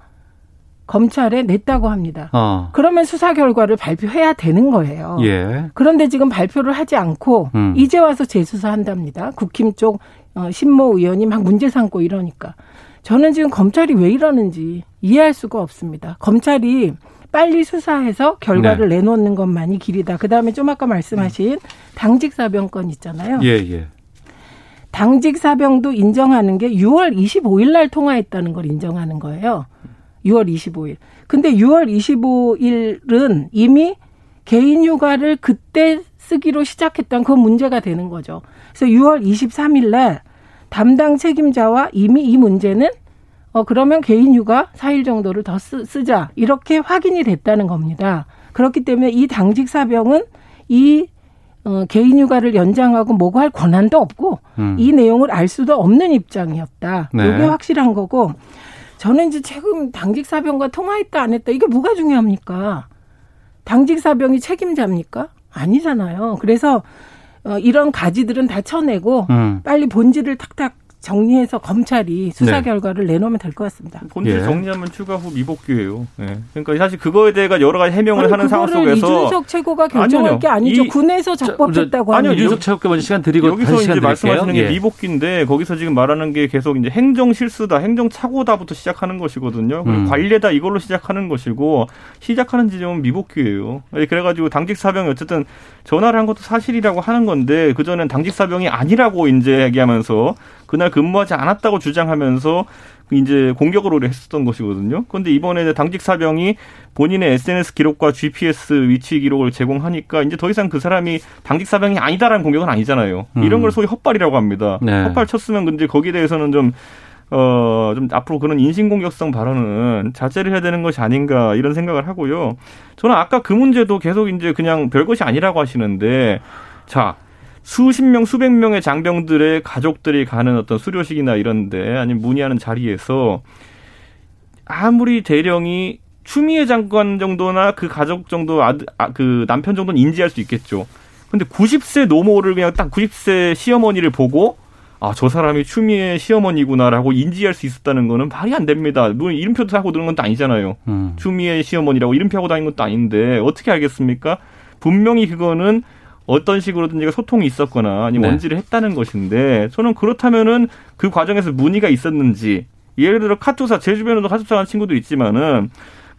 검찰에 냈다고 합니다. 어. 그러면 수사 결과를 발표해야 되는 거예요. 예. 그런데 지금 발표를 하지 않고 음. 이제 와서 재수사한답니다. 국힘 쪽 어, 신모 의원이 막 문제 삼고 이러니까 저는 지금 검찰이 왜 이러는지 이해할 수가 없습니다. 검찰이 빨리 수사해서 결과를 네. 내놓는 것만이 길이다. 그 다음에 좀 아까 말씀하신 당직 사병권 있잖아요. 예, 예. 당직 사병도 인정하는 게 6월 25일 날 통화했다는 걸 인정하는 거예요. 6월 25일. 근데 6월 25일은 이미 개인 휴가를 그때 쓰기로 시작했던 그 문제가 되는 거죠. 그래서 6월 23일 날 담당 책임자와 이미 이 문제는 어, 그러면 개인 휴가 4일 정도를 더 쓰, 쓰자. 이렇게 확인이 됐다는 겁니다. 그렇기 때문에 이 당직 사병은 이 어, 개인 휴가를 연장하고 뭐고 할 권한도 없고 음. 이 내용을 알 수도 없는 입장이었다. 네. 이게 확실한 거고 저는 이제 최근 당직 사병과 통화했다 안 했다 이게 뭐가 중요합니까? 당직 사병이 책임자입니까? 아니잖아요. 그래서 어, 이런 가지들은 다 쳐내고 음. 빨리 본질을 탁탁 정리해서 검찰이 수사 네. 결과를 내놓으면 될 것 같습니다. 본질 예. 정리하면 추가 후 미복귀예요. 네. 그러니까 사실 그거에 대해 여러 가지 해명을 아니, 하는 상황 속에서 이준석 최고가 결정할 아니요. 게 아니죠. 이, 군에서 적법했다고 하는. 아니요, 윤석 최고께 먼저 시간 드리고 여기서 이제 말씀하시는 게 예. 미복귀인데 거기서 지금 말하는 게 계속 이제 행정 실수다, 행정 착오다부터 시작하는 것이거든요. 음. 관례다 이걸로 시작하는 것이고 시작하는 지점은 미복귀예요. 그래가지고 당직 사병이 어쨌든 전화를 한 것도 사실이라고 하는 건데 그 전엔 당직 사병이 아니라고 이제 얘기하면서 그날 근무하지 않았다고 주장하면서 이제 공격을 했었던 것이거든요. 그런데 이번에 당직 사병이 본인의 SNS 기록과 GPS 위치 기록을 제공하니까 이제 더 이상 그 사람이 당직 사병이 아니다라는 공격은 아니잖아요. 음. 이런 걸 소위 헛발이라고 합니다. 네. 헛발 쳤으면 근데 거기에 대해서는 좀 어, 좀 앞으로 그런 인신공격성 발언은 자제를 해야 되는 것이 아닌가 이런 생각을 하고요. 저는 아까 그 문제도 계속 이제 그냥 별것이 아니라고 하시는데 자, 수십 명, 수백 명의 장병들의 가족들이 가는 어떤 수료식이나 이런데 아니면 문의하는 자리에서 아무리 대령이 추미애 장관 정도나 그 가족 정도 아그 아, 남편 정도는 인지할 수 있겠죠. 근데 90세 노모를 그냥 딱 90세 시어머니를 보고 아, 저 사람이 추미애 시어머니구나라고 인지할 수 있었다는 거는 말이 안 됩니다. 물론 이름표도 하고 그런 건 아니잖아요. 음. 추미애 시어머니라고 이름표 하고 다니는 것도 아닌데 어떻게 알겠습니까? 분명히 그거는 어떤 식으로든지 소통이 있었거나 아니면 네. 원지를 했다는 것인데 저는 그렇다면은 그 과정에서 문의가 있었는지 예를 들어 카투사 제 주변에도 카투사 하는 친구도 있지만은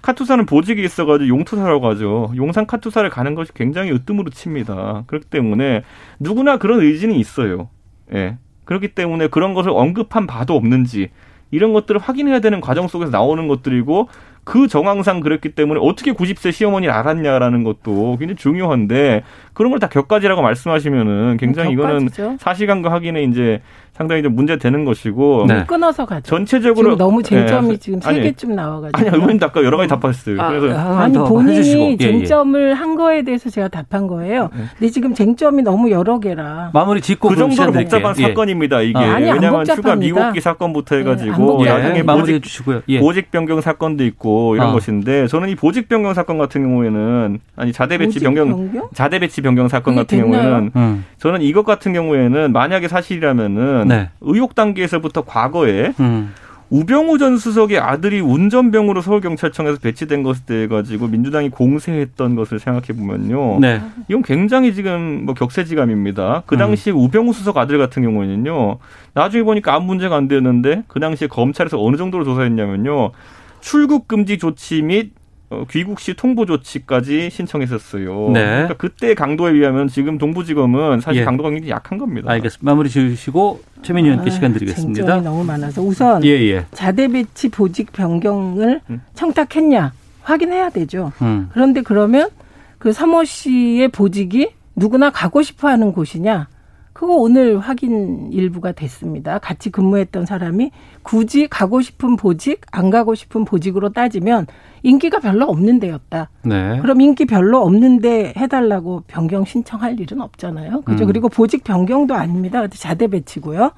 카투사는 보직이 있어가지고 용투사라고 하죠. 용산 카투사를 가는 것이 굉장히 으뜸으로 칩니다. 그렇기 때문에 누구나 그런 의지는 있어요. 예. 그렇기 때문에 그런 것을 언급한 바도 없는지 이런 것들을 확인해야 되는 과정 속에서 나오는 것들이고 그 정황상 그랬기 때문에 어떻게 90세 시어머니를 알았냐라는 것도 굉장히 중요한데 그런 걸 다 격가지라고 말씀하시면은 굉장히 격가지죠. 이거는 사실관계 확인에 이제 상당히 좀 문제 되는 것이고 네. 끊어서 가죠. 전체적으로 너무 쟁점이 네. 지금 세 개쯤 나와가지고 아니 의원님 아까 여러 가지 답하셨어요. 아, 그래서 아, 니 본인이 쟁점을 예, 예. 한 거에 대해서 제가 답한 거예요. 네. 근데 지금 쟁점이 너무 여러 개라. 마무리 짓고 그 정도로 복잡한 예. 사건입니다. 이게 아, 아니, 왜냐하면 추가 미국기 사건부터 해가지고 네, 나중에 마무리해 주시고요. 예. 보직 변경 사건도 있고 이런 아. 것인데 저는 이 보직 변경 사건 같은 경우에는 아니 자대 배치 변경, 변경? 자대 배치 변경 사건 같은 됐나요? 경우에는 음. 저는 이것 같은 경우에는 만약에 사실이라면은 네. 의혹 단계에서부터 과거에 음. 우병우 전 수석의 아들이 운전병으로 서울경찰청에서 배치된 것에 대해 가지고 민주당이 공세했던 것을 생각해 보면요. 네. 이건 굉장히 지금 뭐 격세지감입니다. 그 당시 음. 우병우 수석 아들 같은 경우에는요. 나중에 보니까 아무 문제가 안 되는데 그 당시에 검찰에서 어느 정도로 조사했냐면요. 출국 금지 조치 및 어, 귀국 시 통보 조치까지 신청했었어요. 네. 그러니까 그때 강도에 비하면 지금 동부지검은 사실 예. 강도가 굉장히 약한 겁니다. 알겠습니다. 마무리 지으시고 최민희 의원께 아, 시간 드리겠습니다. 쟁점이 너무 많아서 우선 예, 예. 자대 배치 보직 변경을 음. 청탁했냐 확인해야 되죠. 음. 그런데 그러면 그 서모 씨의 보직이 누구나 가고 싶어 하는 곳이냐? 그거 오늘 확인 일부가 됐습니다. 같이 근무했던 사람이 굳이 가고 싶은 보직, 안 가고 싶은 보직으로 따지면 인기가 별로 없는 데였다. 네. 그럼 인기 별로 없는데 해달라고 변경 신청할 일은 없잖아요. 그죠? 음. 그리고 보직 변경도 아닙니다. 자대 배치고요.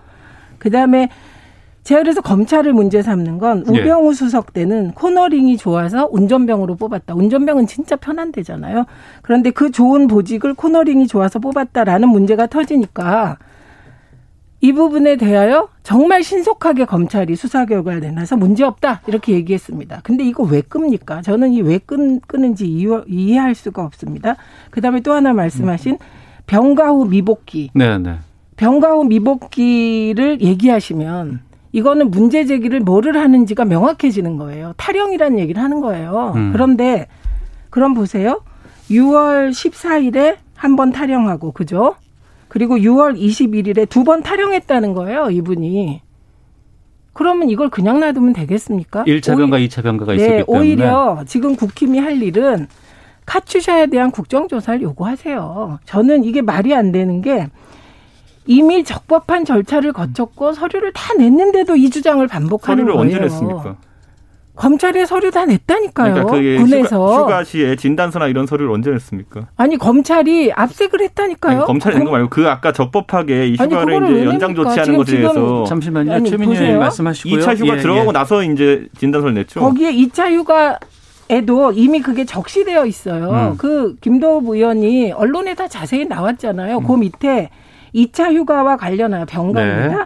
그 다음에 제가 그래서 검찰을 문제 삼는 건 예. 우병우 예. 수석 때는 코너링이 좋아서 운전병으로 뽑았다. 운전병은 진짜 편한 데잖아요. 그런데 그 좋은 보직을 코너링이 좋아서 뽑았다라는 문제가 터지니까 이 부분에 대하여 정말 신속하게 검찰이 수사 결과를 내놔서 문제 없다 이렇게 얘기했습니다. 근데 이거 왜 끕니까? 저는 이 왜 끄는지 이해할 수가 없습니다. 그다음에 또 하나 말씀하신 병가 후 미복귀. 네, 네. 병가 후 미복귀를 얘기하시면 이거는 문제 제기를 뭐를 하는지가 명확해지는 거예요. 탈영이라는 얘기를 하는 거예요. 음. 그런데 그럼 보세요. 6월 14일에 한 번 탈영하고 그죠? 그리고 6월 21일에 두 번 탈영했다는 거예요, 이분이. 그러면 이걸 그냥 놔두면 되겠습니까? 1차 병가, 2차 병가가 네, 있었기 때문에. 오히려 지금 국힘이 할 일은 카츄샤에 대한 국정조사를 요구하세요. 저는 이게 말이 안 되는 게 이미 적법한 절차를 거쳤고 서류를 다 냈는데도 이 주장을 반복하는 서류를 거예요. 언제 냈습니까? 검찰에 서류 다 냈다니까요. 그러니까 군에서 휴가, 휴가, 시에 진단서나 이런 서류를 언제 냈습니까? 아니 검찰이 압색을 했다니까요. 아니, 검찰이 낸거 말고 그 아까 적법하게 이 휴가를 아니, 이제 연장 조치하는 것에 대해서 잠시만요. 최민희 의원 말씀하시고요. 2차 휴가 예, 들어가고 예. 나서 이제 진단서를 냈죠. 거기에 2차 휴가 에도 이미 그게 적시되어 있어요. 음. 그 김도읍 의원이 언론에 다 자세히 나왔잖아요. 음. 그 밑에 2차 휴가와 관련하여 병가입니다. 네.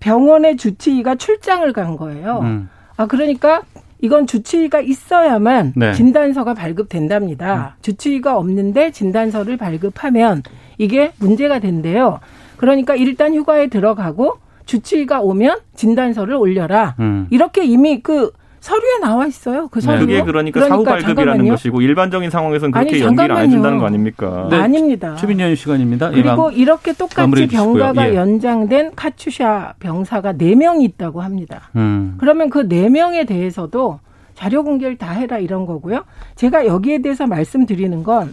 병원의 주치의가 출장을 간 거예요. 음. 아 그러니까 이건 주치의가 있어야만 네. 진단서가 발급된답니다. 음. 주치의가 없는데 진단서를 발급하면 이게 문제가 된대요. 그러니까 일단 휴가에 들어가고 주치의가 오면 진단서를 올려라. 음. 이렇게 이미 그 서류에 나와 있어요. 그 서류. 그게 그러니까, 그러니까 사후 발급이라는 잠깐만요. 것이고 일반적인 상황에서는 그렇게 아니, 연기를 안 해준다는 거 아닙니까? 네, 아닙니다. 최민현 시간입니다. 그리고 이렇게 똑같이 병가가 예. 연장된 카츄샤 병사가 4명이 있다고 합니다. 음. 그러면 그 4명에 대해서도 자료 공개를 다 해라 이런 거고요. 제가 여기에 대해서 말씀드리는 건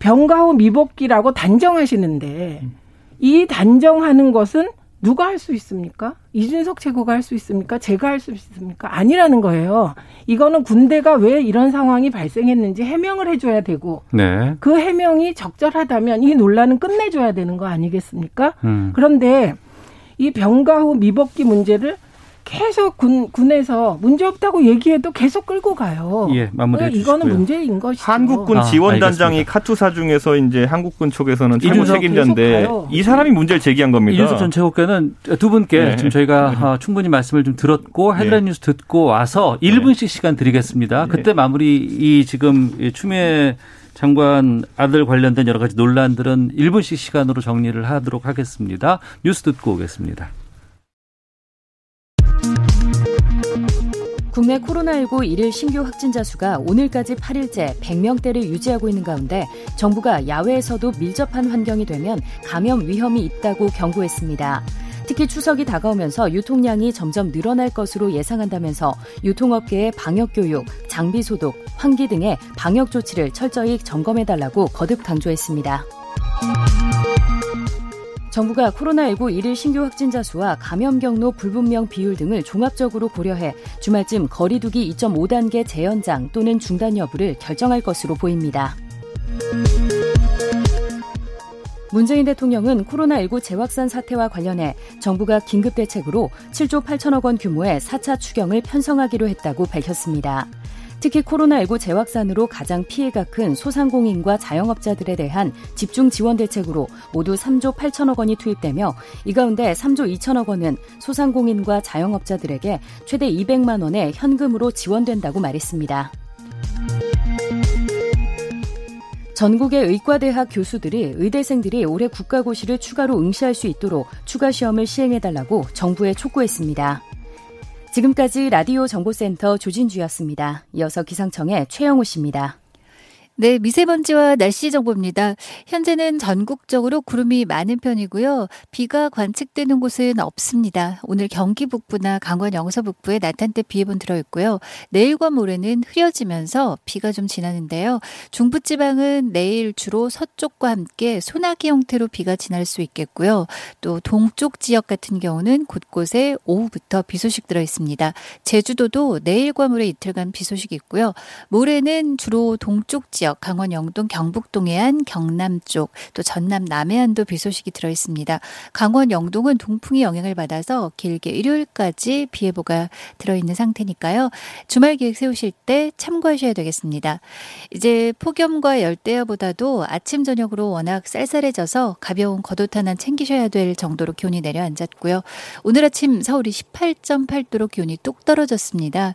병가 후 미복귀라고 단정하시는데 이 단정하는 것은 누가 할 수 있습니까? 이준석 최고가 할 수 있습니까? 제가 할 수 있습니까? 아니라는 거예요. 이거는 군대가 왜 이런 상황이 발생했는지 해명을 해줘야 되고 네. 그 해명이 적절하다면 이 논란은 끝내줘야 되는 거 아니겠습니까? 음. 그런데 이 병가 후 미복귀 문제를 계속 군, 군에서 문제 없다고 얘기해도 계속 끌고 가요. 예, 마무리해 이거는 문제인 것이죠. 한국군 아, 지원단장이 카투사 중에서 이제 한국군 쪽에서는 참모 책임자인데 이 사람이 문제를 제기한 겁니다. 이준석 전 최고께는 두 분께 네. 지금 저희가 네. 아, 충분히 말씀을 좀 들었고 헤드라인 네. 뉴스 듣고 와서 1분씩 시간 드리겠습니다. 네. 그때 마무리 이 지금 추미애 장관 아들 관련된 여러 가지 논란들은 1분씩 시간으로 정리를 하도록 하겠습니다. 뉴스 듣고 오겠습니다. 국내 코로나19 일일 신규 확진자 수가 오늘까지 8일째 100명대를 유지하고 있는 가운데 정부가 야외에서도 밀접한 환경이 되면 감염 위험이 있다고 경고했습니다. 특히 추석이 다가오면서 유통량이 점점 늘어날 것으로 예상한다면서 유통업계의 방역교육, 장비 소독, 환기 등의 방역 조치를 철저히 점검해달라고 거듭 강조했습니다. 정부가 코로나19 일일 신규 확진자 수와 감염 경로 불분명 비율 등을 종합적으로 고려해 주말쯤 거리두기 2.5단계 재연장 또는 중단 여부를 결정할 것으로 보입니다. 문재인 대통령은 코로나19 재확산 사태와 관련해 정부가 긴급 대책으로 7조 8천억 원 규모의 4차 추경을 편성하기로 했다고 밝혔습니다. 특히 코로나19 재확산으로 가장 피해가 큰 소상공인과 자영업자들에 대한 집중 지원 대책으로 모두 3조 8천억 원이 투입되며 이 가운데 3조 2천억 원은 소상공인과 자영업자들에게 최대 200만 원의 현금으로 지원된다고 말했습니다. 전국의 의과대학 교수들이 의대생들이 올해 국가고시를 추가로 응시할 수 있도록 추가 시험을 시행해달라고 정부에 촉구했습니다. 지금까지 라디오 정보센터 조진주였습니다. 이어서 기상청의 최영우 씨입니다. 네, 미세먼지와 날씨 정보입니다. 현재는 전국적으로 구름이 많은 편이고요. 비가 관측되는 곳은 없습니다. 오늘 경기 북부나 강원 영서 북부에 나탄때 비 예보 들어 있고요. 내일과 모레는 흐려지면서 비가 좀 지나는데요. 중부 지방은 내일 주로 서쪽과 함께 소나기 형태로 비가 지날 수 있겠고요. 또 동쪽 지역 같은 경우는 곳곳에 오후부터 비 소식 들어 있습니다. 제주도도 내일과 모레 이틀간 비 소식이 있고요. 모레는 주로 동쪽 지역 지역, 강원 영동, 경북 동해안, 경남 쪽, 또 전남 남해안도 비 소식이 들어 있습니다. 강원 영동은 동풍이 영향을 받아서 길게 일요일까지 비 예보가 들어 있는 상태니까요. 주말 계획 세우실 때 참고하셔야 되겠습니다. 이제 폭염과 열대야보다도 아침 저녁으로 워낙 쌀쌀해져서 가벼운 겉옷 하나 챙기셔야 될 정도로 기온이 내려앉았고요. 오늘 아침 서울이 18.8도로 기온이 뚝 떨어졌습니다.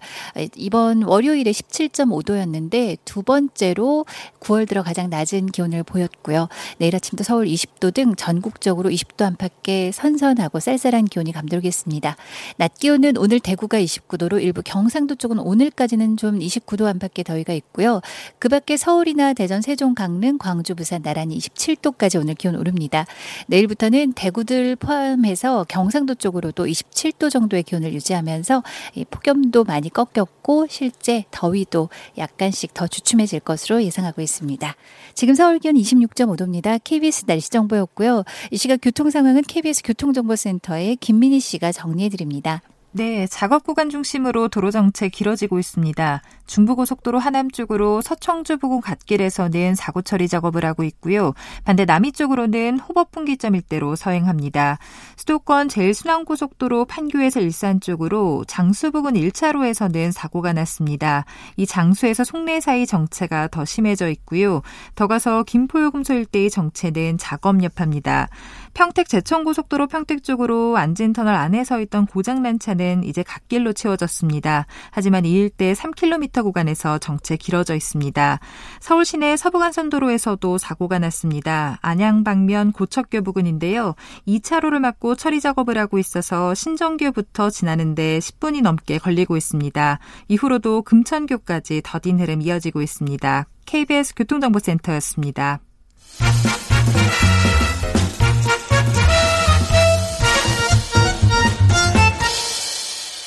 이번 월요일에 17.5도였는데 두 번째로 9월 들어 가장 낮은 기온을 보였고요. 내일 아침도 서울 20도 등 전국적으로 20도 안팎의 선선하고 쌀쌀한 기온이 감돌겠습니다. 낮 기온은 오늘 대구가 29도로 일부 경상도 쪽은 오늘까지는 좀 29도 안팎의 더위가 있고요. 그 밖에 서울이나 대전, 세종, 강릉, 광주, 부산 나란히 27도까지 오늘 기온 오릅니다. 내일부터는 대구들 포함해서 경상도 쪽으로도 27도 정도의 기온을 유지하면서 폭염도 많이 꺾였고 실제 더위도 약간씩 더 주춤해질 것으로 예상됩니다. 예상하고 있습니다. 지금 서울 기온 26.5도입니다. KBS 날씨 정보였고요. 이 시각 교통 상황은 KBS 교통정보센터의 김민희 씨가 정리해 드립니다. 네, 작업 구간 중심으로 도로 정체 길어지고 있습니다. 중부고속도로 하남 쪽으로 서청주 부근 갓길에서는 사고 처리 작업을 하고 있고요. 반대 남이 쪽으로는 호법분기점 일대로 서행합니다. 수도권 제일순환고속도로 판교에서 일산 쪽으로 장수 부근 1차로에서는 사고가 났습니다. 이 장수에서 송내 사이 정체가 더 심해져 있고요. 더 가서 김포요금소 일대의 정체는 작업 여파입니다. 평택 제천고속도로 평택 쪽으로 안진터널 안에 서 있던 고장난 차는 이제 갓길로 채워졌습니다. 하지만 이 일대 3km 구간에서 정체 길어져 있습니다. 서울 시내 서부간선도로에서도 사고가 났습니다. 안양 방면 고척교 부근인데요. 2차로를 막고 처리 작업을 하고 있어서 신정교부터 지나는데 10분이 넘게 걸리고 있습니다. 이후로도 금천교까지 더딘 흐름 이어지고 있습니다. KBS 교통정보센터였습니다.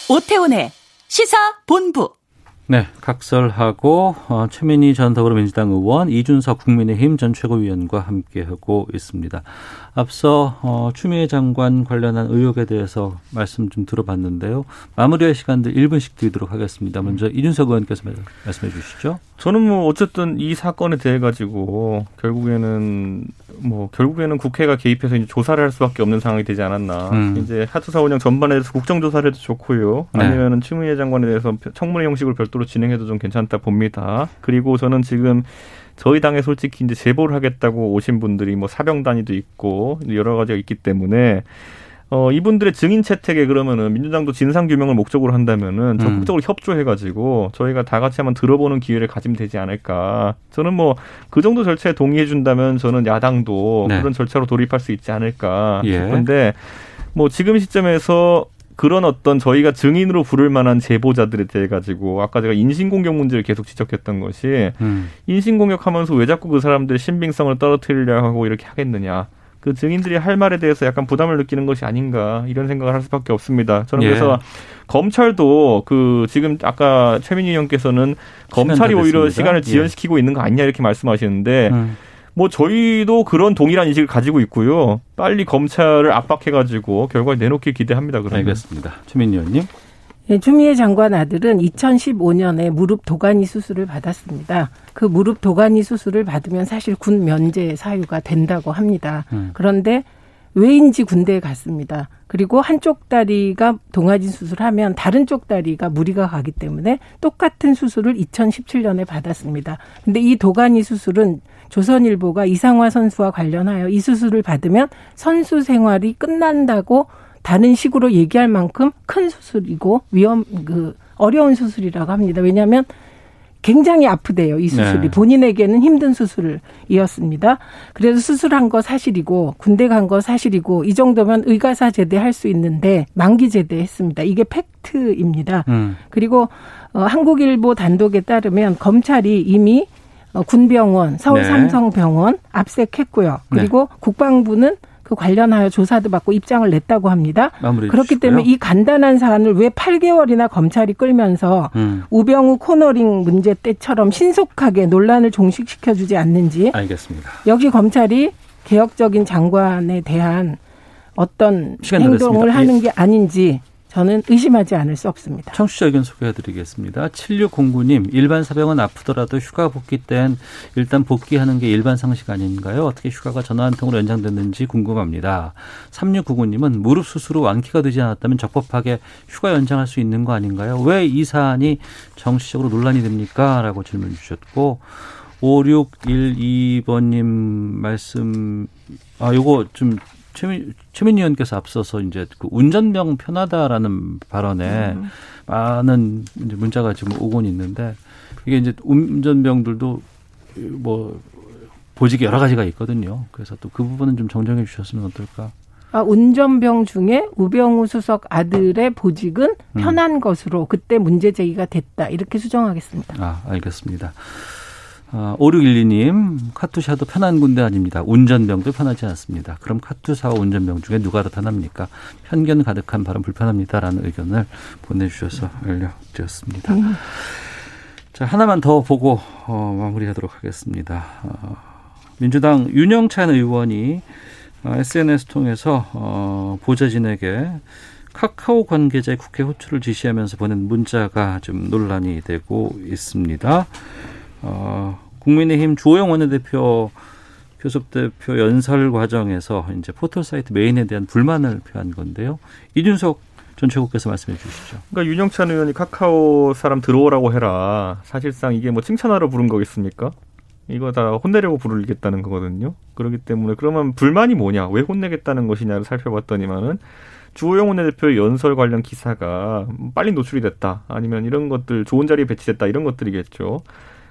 오태훈의 시사 본부. 네, 각설하고 어, 최민희 전 더불어민주당 의원, 이준석 국민의힘 전 최고위원과 함께하고 있습니다. 앞서 어, 추미애 장관 관련한 의혹에 대해서 말씀 좀 들어봤는데요. 마무리할 시간들 1분씩 드리도록 하겠습니다. 먼저 이준석 의원께서 말씀해 주시죠. 저는 뭐 어쨌든 이 사건에 대해 가지고 결국에는 뭐 결국에는 국회가 개입해서 이제 조사를 할 수밖에 없는 상황이 되지 않았나. 음. 이제 하트사 운영 전반에 대해서 국정조사를 해도 좋고요. 네. 아니면은 추미애 장관에 대해서 청문회 형식으로 별도로 진행해 도 좀 괜찮다 봅니다. 그리고 저는 지금 저희 당에 솔직히 이제 제보를 하겠다고 오신 분들이 뭐 사병 단위도 있고 여러 가지가 있기 때문에 어, 이분들의 증인 채택에 그러면은 민주당도 진상 규명을 목적으로 한다면은 음. 적극적으로 음. 협조해가지고 저희가 다 같이 한번 들어보는 기회를 가지면 되지 않을까. 저는 뭐 그 정도 절차에 동의해 준다면 저는 야당도 네. 그런 절차로 돌입할 수 있지 않을까 싶은데 예. 뭐 지금 시점에서 그런 어떤 저희가 증인으로 부를 만한 제보자들에 대해 가지고 아까 제가 인신공격 문제를 계속 지적했던 것이 음. 인신공격 하면서 왜 자꾸 그 사람들의 신빙성을 떨어뜨리려 하고 이렇게 하겠느냐. 그 증인들이 할 말에 대해서 약간 부담을 느끼는 것이 아닌가 이런 생각을 할 수밖에 없습니다. 저는 예. 그래서 검찰도 그 지금 아까 최민희 의원께서는 검찰이 오히려 시간을 예. 지연시키고 예. 있는 거 아니냐 이렇게 말씀하시는데 음. 뭐 저희도 그런 동일한 인식을 가지고 있고요. 빨리 검찰을 압박해가지고 결과를 내놓길 기대합니다. 그러면. 알겠습니다. 최민희 의원님. 네, 추미애 장관 아들은 2015년에 무릎 도가니 수술을 받았습니다. 그 무릎 도가니 수술을 받으면 사실 군 면제 사유가 된다고 합니다. 음. 그런데 왜인지 군대에 갔습니다. 그리고 한쪽 다리가 동아진 수술하면 다른 쪽 다리가 무리가 가기 때문에 똑같은 수술을 2017년에 받았습니다. 근데 이 도가니 수술은 조선일보가 이상화 선수와 관련하여 이 수술을 받으면 선수 생활이 끝난다고 다른 식으로 얘기할 만큼 큰 수술이고 위험 그 어려운 수술이라고 합니다. 왜냐하면 굉장히 아프대요. 이 수술이 네. 본인에게는 힘든 수술이었습니다. 그래서 수술한 거 사실이고 군대 간 거 사실이고 이 정도면 의가사 제대할 수 있는데 만기 제대했습니다. 이게 팩트입니다. 음. 그리고 어, 한국일보 단독에 따르면 검찰이 이미 어, 군병원, 서울 네. 삼성병원 압색했고요. 그리고 네. 국방부는 그 관련하여 조사도 받고 입장을 냈다고 합니다. 그렇기 때문에 이 간단한 사안을 왜 8개월이나 검찰이 끌면서 음. 우병우 코너링 문제 때처럼 신속하게 논란을 종식시켜 주지 않는지 알겠습니다. 역시 검찰이 개혁적인 장관에 대한 어떤 행동을 하는 게 아닌지 저는 의심하지 않을 수 없습니다. 청취자 의견 소개해드리겠습니다. 7609님, 일반 사병은 아프더라도 휴가 복귀 땐 일단 복귀하는 게 일반 상식 아닌가요? 어떻게 휴가가 전화 한 통으로 연장됐는지 궁금합니다. 3699님은 무릎 수술 후 완쾌가 되지 않았다면 적법하게 휴가 연장할 수 있는 거 아닌가요? 왜 이 사안이 정치적으로 논란이 됩니까? 라고 질문 주셨고, 5612번님 말씀, 아, 요거 좀 최민, 최민희 의원께서 앞서서 이제 그 운전병 편하다라는 발언에 음. 많은 문자가 지금 오곤 있는데 이게 이제 운전병들도 뭐 보직이 여러 가지가 있거든요. 그래서 또 그 부분은 좀 정정해 주셨으면 어떨까? 아, 운전병 중에 우병우 수석 아들의 보직은 음. 편한 음. 것으로 그때 문제 제기가 됐다. 이렇게 수정하겠습니다. 아, 알겠습니다. 어, 5612님, 카투샤도 편한 군대 아닙니다. 운전병도 편하지 않습니다. 그럼 카투사와 운전병 중에 누가 더 편합니까? 편견 가득한 발언 불편합니다. 라는 의견을 보내주셔서 알려드렸습니다. 음. 자, 하나만 더 보고, 어, 마무리하도록 하겠습니다. 어, 민주당 윤영찬 의원이 어, SNS 통해서, 어, 보좌진에게 카카오 관계자의 국회 호출을 지시하면서 보낸 문자가 좀 논란이 되고 있습니다. 어, 국민의힘 주호영 원내대표 교섭 대표 연설 과정에서 이제 포털 사이트 메인에 대한 불만을 표한 건데요. 이준석 전 최고께서 말씀해 주시죠. 그러니까 윤영찬 의원이 카카오 사람 들어오라고 해라. 사실상 이게 뭐 칭찬하러 부른 거겠습니까? 이거 다 혼내려고 부르겠다는 거거든요. 그렇기 때문에 그러면 불만이 뭐냐? 왜 혼내겠다는 것이냐를 살펴봤더니만은 주호영 원내대표의 연설 관련 기사가 빨리 노출이 됐다. 아니면 이런 것들 좋은 자리에 배치됐다. 이런 것들이겠죠.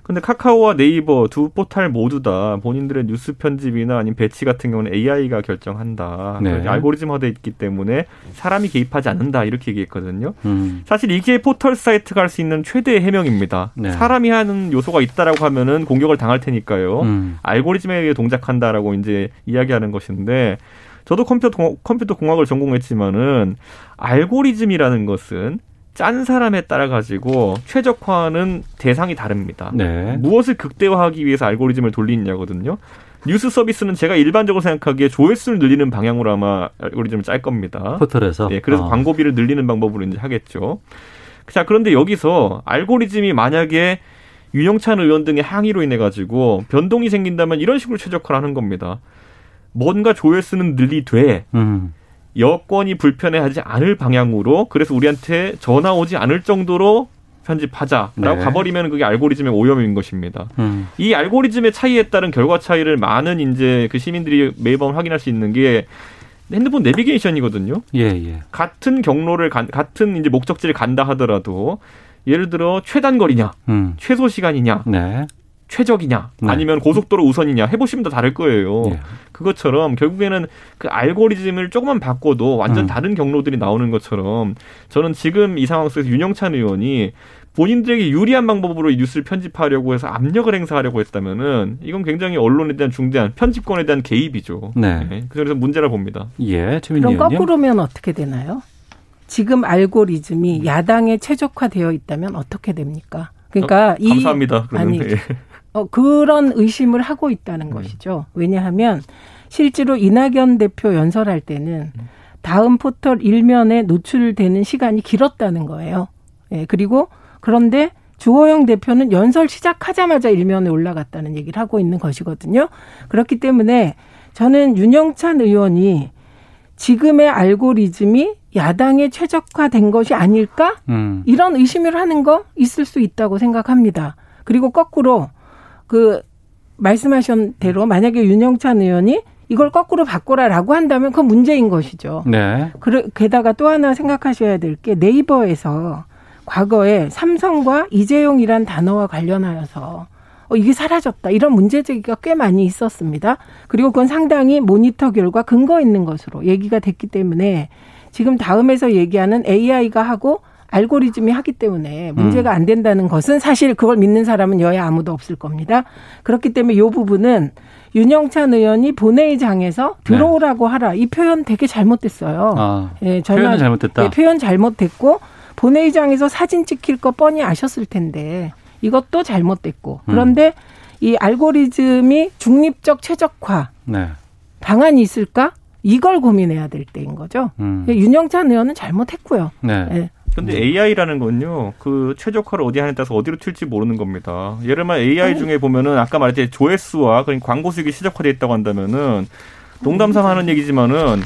근데 카카오와 네이버 두 포탈 모두 다 본인들의 뉴스 편집이나 아니면 배치 같은 경우는 AI가 결정한다. 네. 알고리즘화돼 있기 때문에 사람이 개입하지 않는다 이렇게 얘기했거든요. 음. 사실 이게 포털 사이트가 할 수 있는 최대의 해명입니다. 네. 사람이 하는 요소가 있다라고 하면은 공격을 당할 테니까요. 음. 알고리즘에 의해 동작한다라고 이제 이야기하는 것인데 저도 컴퓨터 컴퓨터 공학을 전공했지만은 알고리즘이라는 것은 짠 사람에 따라 가지고 최적화는 대상이 다릅니다. 네. 무엇을 극대화하기 위해서 알고리즘을 돌리냐거든요. 뉴스 서비스는 제가 일반적으로 생각하기에 조회수를 늘리는 방향으로 아마 알고리즘을 짤 겁니다. 포털에서. 네, 그래서 어. 광고비를 늘리는 방법으로 이제 하겠죠. 자, 그런데 여기서 알고리즘이 만약에 윤영찬 의원 등의 항의로 인해 가지고 변동이 생긴다면 이런 식으로 최적화를 하는 겁니다. 뭔가 조회수는 늘리되 음. 여권이 불편해하지 않을 방향으로 그래서 우리한테 전화 오지 않을 정도로 편집하자라고 네. 가버리면 그게 알고리즘의 오염인 것입니다. 음. 이 알고리즘의 차이에 따른 결과 차이를 많은 이제 그 시민들이 매번 확인할 수 있는 게 핸드폰 내비게이션이거든요. 예, 예. 같은 경로를 간, 같은 이제 목적지를 간다 하더라도 예를 들어 최단 거리냐, 음. 최소 시간이냐, 네. 최적이냐 네. 아니면 고속도로 우선이냐 해보시면 더 다를 거예요. 네. 그것처럼 결국에는 그 알고리즘을 조금만 바꿔도 완전 음. 다른 경로들이 나오는 것처럼 저는 지금 이 상황 속에서 윤영찬 의원이 본인들에게 유리한 방법으로 이 뉴스를 편집하려고 해서 압력을 행사하려고 했다면은 이건 굉장히 언론에 대한 중대한 편집권에 대한 개입이죠. 네. 네. 그래서 문제라 봅니다. 예, 그럼 의원님? 거꾸로면 어떻게 되나요? 지금 알고리즘이 음. 야당에 최적화되어 있다면 어떻게 됩니까? 그러니까 어, 감사합니다. 이 아니 네. 어, 그런 의심을 하고 있다는 네. 것이죠. 왜냐하면 실제로 이낙연 대표 연설할 때는 다음 포털 일면에 노출되는 시간이 길었다는 거예요. 예, 그리고 그런데 주호영 대표는 연설 시작하자마자 일면에 올라갔다는 얘기를 하고 있는 것이거든요. 그렇기 때문에 저는 윤영찬 의원이 지금의 알고리즘이 야당에 최적화된 것이 아닐까? 음. 이런 의심을 하는 거 있을 수 있다고 생각합니다. 그리고 거꾸로 그 말씀하신 대로 만약에 윤영찬 의원이 이걸 거꾸로 바꾸라라고 한다면 그건 문제인 것이죠. 네. 게다가 또 하나 생각하셔야 될 게 네이버에서 과거에 삼성과 이재용이란 단어와 관련하여서 어, 이게 사라졌다. 이런 문제 제기가 꽤 많이 있었습니다. 그리고 그건 상당히 모니터 결과 근거 있는 것으로 얘기가 됐기 때문에 지금 다음에서 얘기하는 AI가 하고 알고리즘이 하기 때문에 문제가 음. 안 된다는 것은 사실 그걸 믿는 사람은 여야 아무도 없을 겁니다. 그렇기 때문에 이 부분은 윤영찬 의원이 본회의장에서 들어오라고 네. 하라 이 표현 되게 잘못됐어요. 아, 예, 저는 표현 잘못됐다. 예, 표현 잘못됐고 본회의장에서 사진 찍힐 거 뻔히 아셨을 텐데 이것도 잘못됐고 음. 그런데 음. 이 알고리즘이 중립적 최적화 네. 방안이 있을까? 이걸 고민해야 될 때인 거죠. 음. 윤영찬 의원은 잘못했고요. 네. 네. 근데 AI라는 건요, 그 최적화를 어디 하냐에 따라서 어디로 튈지 모르는 겁니다. 예를 들면 AI 네. 중에 보면은 아까 말했듯이 조회수와 그런 광고 수익이 시작화돼 있다고 한다면은 농담삼 하는 얘기지만은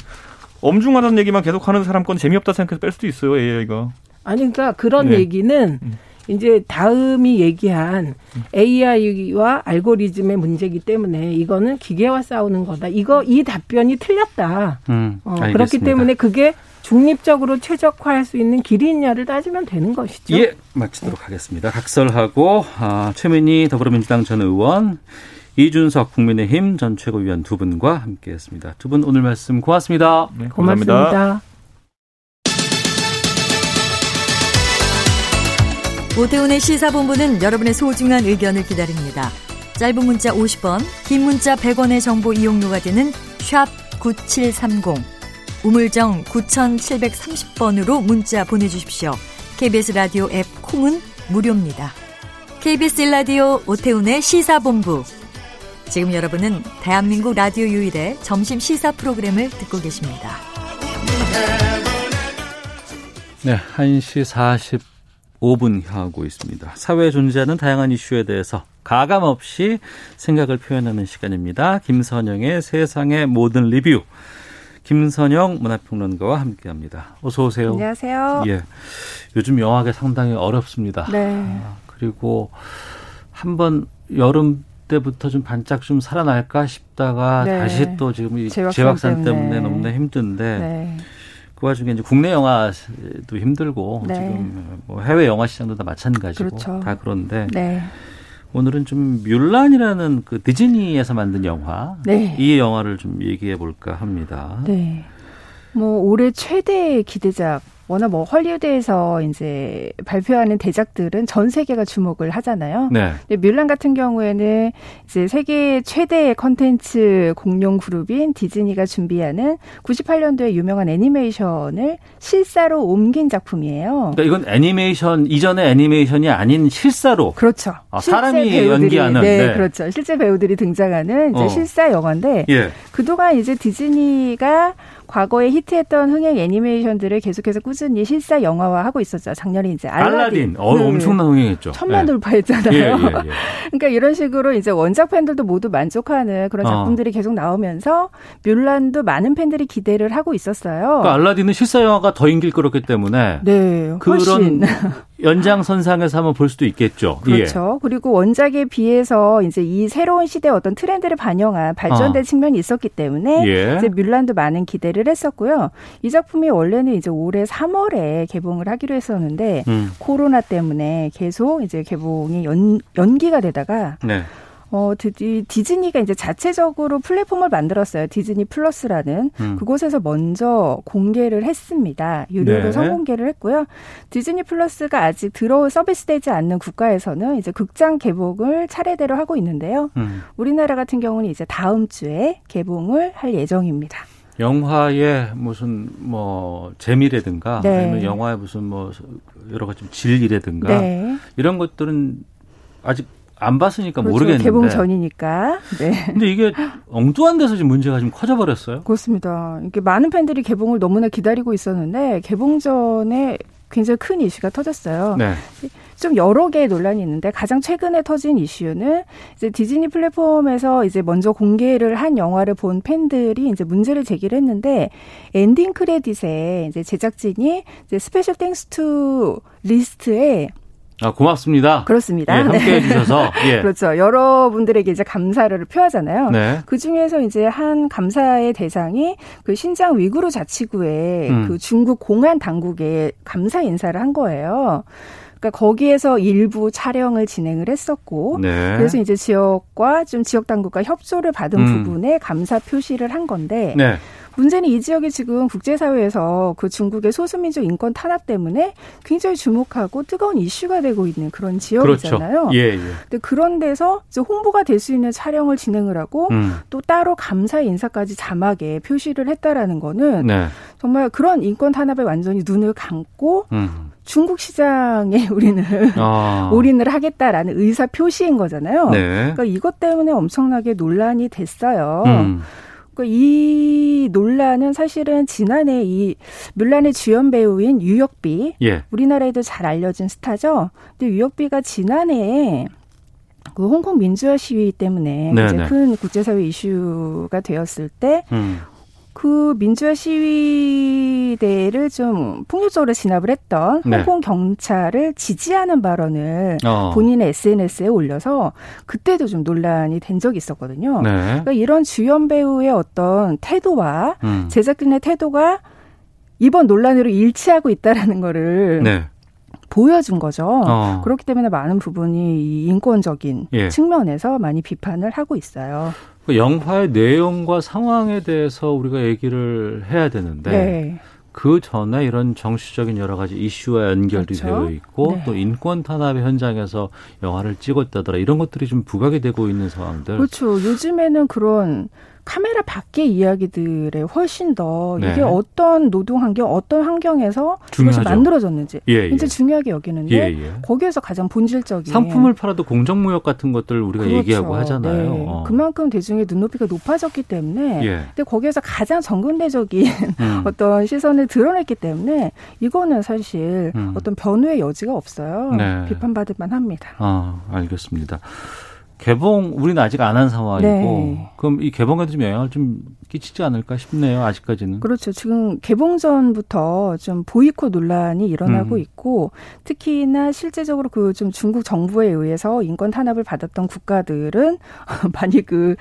엄중하다는 얘기만 계속 하는 사람 건 재미없다 생각해서 뺄 수도 있어요, AI가. 아니, 그러니까 그런 네. 얘기는 음. 이제 다음이 얘기한 AI와 알고리즘의 문제이기 때문에 이거는 기계와 싸우는 거다. 이거 이 답변이 틀렸다. 음, 어, 그렇기 때문에 그게 중립적으로 최적화할 수 있는 길이 있냐를 따지면 되는 것이죠. 예, 마치도록 하겠습니다. 각설하고 아, 최민희 더불어민주당 전 의원, 이준석 국민의힘 전 최고위원 두 분과 함께했습니다. 두 분 오늘 말씀 고맙습니다. 네, 고맙습니다. 고맙습니다. 오태훈의 시사본부는 여러분의 소중한 의견을 기다립니다. 짧은 문자 50원, 긴 문자 100원의 정보 이용료가 되는 샵 9730, 우물정 9730번으로 문자 보내주십시오. KBS 라디오 앱 콩은 무료입니다. KBS 라디오 오태훈의 시사본부. 지금 여러분은 대한민국 라디오 유일의 점심 시사 프로그램을 듣고 계십니다. 네, 1시 45분 향하고 있습니다. 사회에 존재하는 다양한 이슈에 대해서 가감 없이 생각을 표현하는 시간입니다. 김선영의 세상의 모든 리뷰. 김선영 문화평론가와 함께합니다. 어서 오세요. 안녕하세요. 예, 요즘 영화가 상당히 어렵습니다. 네. 아, 그리고 한번 여름 때부터 좀 반짝 좀 살아날까 싶다가 네. 다시 또 지금 이 재확산, 재확산 때문에. 때문에 너무나 힘든데 네. 그 와중에 이제 국내 영화도 힘들고 네. 지금 뭐 해외 영화 시장도 다 마찬가지고 그렇죠. 다 그런데 네. 오늘은 좀 뮬란이라는 그 디즈니에서 만든 영화 네. 이 영화를 좀 얘기해 볼까 합니다. 네. 뭐 올해 최대 기대작 워낙 뭐 헐리우드에서 이제 발표하는 대작들은 전 세계가 주목을 하잖아요. 네. 근데 뮬란 같은 경우에는 이제 세계 최대의 컨텐츠 공룡 그룹인 디즈니가 준비하는 98년도에 유명한 애니메이션을 실사로 옮긴 작품이에요. 그러니까 이건 애니메이션 이전의 애니메이션이 아닌 실사로. 그렇죠. 아, 사람이 배우들이, 연기하는. 네, 네, 그렇죠. 실제 배우들이 등장하는 이제 어. 실사 영화인데 예. 그동안 이제 디즈니가 과거에 히트했던 흥행 애니메이션들을 계속해서 꾸준히 실사 영화화하고 있었죠. 작년에 이제 알라딘. 알라딘. 어, 네. 엄청난 흥행했죠. 천만 네. 돌파했잖아요. 예, 예, 예. 그러니까 이런 식으로 이제 원작 팬들도 모두 만족하는 그런 어. 작품들이 어. 계속 나오면서 뮬란도 많은 팬들이 기대를 하고 있었어요. 그러니까 알라딘은 실사 영화가 더 인기를 끌었기 때문에 네, 훨씬. 그런 연장선상에서 한번 볼 수도 있겠죠. 그렇죠. 예. 그리고 원작에 비해서 이제 이 새로운 시대의 어떤 트렌드를 반영한 발전된 어. 측면이 있었기 때문에 예. 이제 뮬란도 많은 기대를 했었고요. 이 작품이 원래는 이제 올해 3월에 개봉을 하기로 했었는데 음. 코로나 때문에 계속 이제 개봉이 연, 연기가 되다가 네. 어, 드디, 디즈니가 이제 자체적으로 플랫폼을 만들었어요. 디즈니 플러스라는. 음. 그곳에서 먼저 공개를 했습니다. 유료로 네. 선공개를 했고요. 디즈니 플러스가 아직 들어 서비스되지 않는 국가에서는 이제 극장 개봉을 차례대로 하고 있는데요. 음. 우리나라 같은 경우는 이제 다음 주에 개봉을 할 예정입니다. 영화의 무슨 뭐 재미라든가 네. 아니면 영화의 무슨 뭐 여러 가지 질이라든가 네. 이런 것들은 아직 안 봤으니까 그렇죠. 모르겠는데 개봉 전이니까. 네. 근데 이게 엉뚱한 데서 지금 문제가 좀 커져 버렸어요. 그렇습니다. 이게 많은 팬들이 개봉을 너무나 기다리고 있었는데 개봉 전에 굉장히 큰 이슈가 터졌어요. 네. 좀 여러 개의 논란이 있는데 가장 최근에 터진 이슈는 이제 디즈니 플랫폼에서 이제 먼저 공개를 한 영화를 본 팬들이 이제 문제를 제기를 했는데 엔딩 크레딧에 이제 제작진이 이제 special thanks to 리스트에 아, 고맙습니다. 그렇습니다. 예, 함께 네. 해주셔서. 예. 그렇죠. 여러분들에게 이제 감사를 표하잖아요. 네. 그 중에서 이제 한 감사의 대상이 그 신장 위구르 자치구의 음. 그 중국 공안 당국에 감사 인사를 한 거예요. 그러니까 거기에서 일부 촬영을 진행을 했었고 네. 그래서 이제 지역과 좀 지역 당국과 협조를 받은 음. 부분에 감사 표시를 한 건데 네. 문제는 이 지역이 지금 국제사회에서 그 중국의 소수민족 인권 탄압 때문에 굉장히 주목하고 뜨거운 이슈가 되고 있는 그런 지역이잖아요. 그렇죠. 예, 예. 근데 그런 데서 홍보가 될 수 있는 촬영을 진행을 하고 음. 또 따로 감사 인사까지 자막에 표시를 했다라는 거는 네. 정말 그런 인권 탄압에 완전히 눈을 감고 음. 중국 시장에 우리는 아. 올인을 하겠다라는 의사 표시인 거잖아요. 네. 그러니까 이것 때문에 엄청나게 논란이 됐어요. 음. 이 논란은 사실은 지난해 이 물란의 주연 배우인 유혁비 예. 우리나라에도 잘 알려진 스타죠. 근데 유혁비가 지난해 그 홍콩 민주화 시위 때문에 네, 이제 네. 큰 국제사회 이슈가 되었을 때 음. 그 민주화 시위대를 좀 폭력적으로 진압을 했던 네. 홍콩 경찰을 지지하는 발언을 어. 본인의 SNS에 올려서 그때도 좀 논란이 된 적이 있었거든요. 네. 그러니까 이런 주연 배우의 어떤 태도와 음. 제작진의 태도가 이번 논란으로 일치하고 있다라는 거를 네. 보여준 거죠. 어. 그렇기 때문에 많은 부분이 인권적인 예. 측면에서 많이 비판을 하고 있어요. 그 영화의 내용과 상황에 대해서 우리가 얘기를 해야 되는데 네. 그 전에 이런 정치적인 여러 가지 이슈와 연결이 그렇죠? 되어 있고 네. 또 인권 탄압의 현장에서 영화를 찍었다더라 이런 것들이 좀 부각이 되고 있는 상황들. 그렇죠. 요즘에는 그런 카메라 밖의 이야기들에 훨씬 더 네. 이게 어떤 노동 환경, 어떤 환경에서 중요하죠. 그것이 만들어졌는지 예, 예. 이제 중요하게 여기는데 예, 예, 거기에서 가장 본질적인 상품을 팔아도 공정무역 같은 것들 우리가 그렇죠. 얘기하고 하잖아요. 네. 어. 그만큼 대중의 눈높이가 높아졌기 때문에 예. 근데 거기에서 가장 정근대적인 음. 어떤 시선을 드러냈기 때문에 이거는 사실 음. 어떤 변호의 여지가 없어요. 네. 비판받을 만합니다. 아 알겠습니다. 개봉 우리는 아직 안 한 상황이고 네. 그럼 이 개봉에도 좀 영향을 좀 끼치지 않을까 싶네요. 아직까지는. 그렇죠. 지금 개봉 전부터 좀 보이콧 논란이 일어나고 음. 있고 특히나 실제적으로 그 좀 중국 정부에 의해서 인권 탄압을 받았던 국가들은 많이 그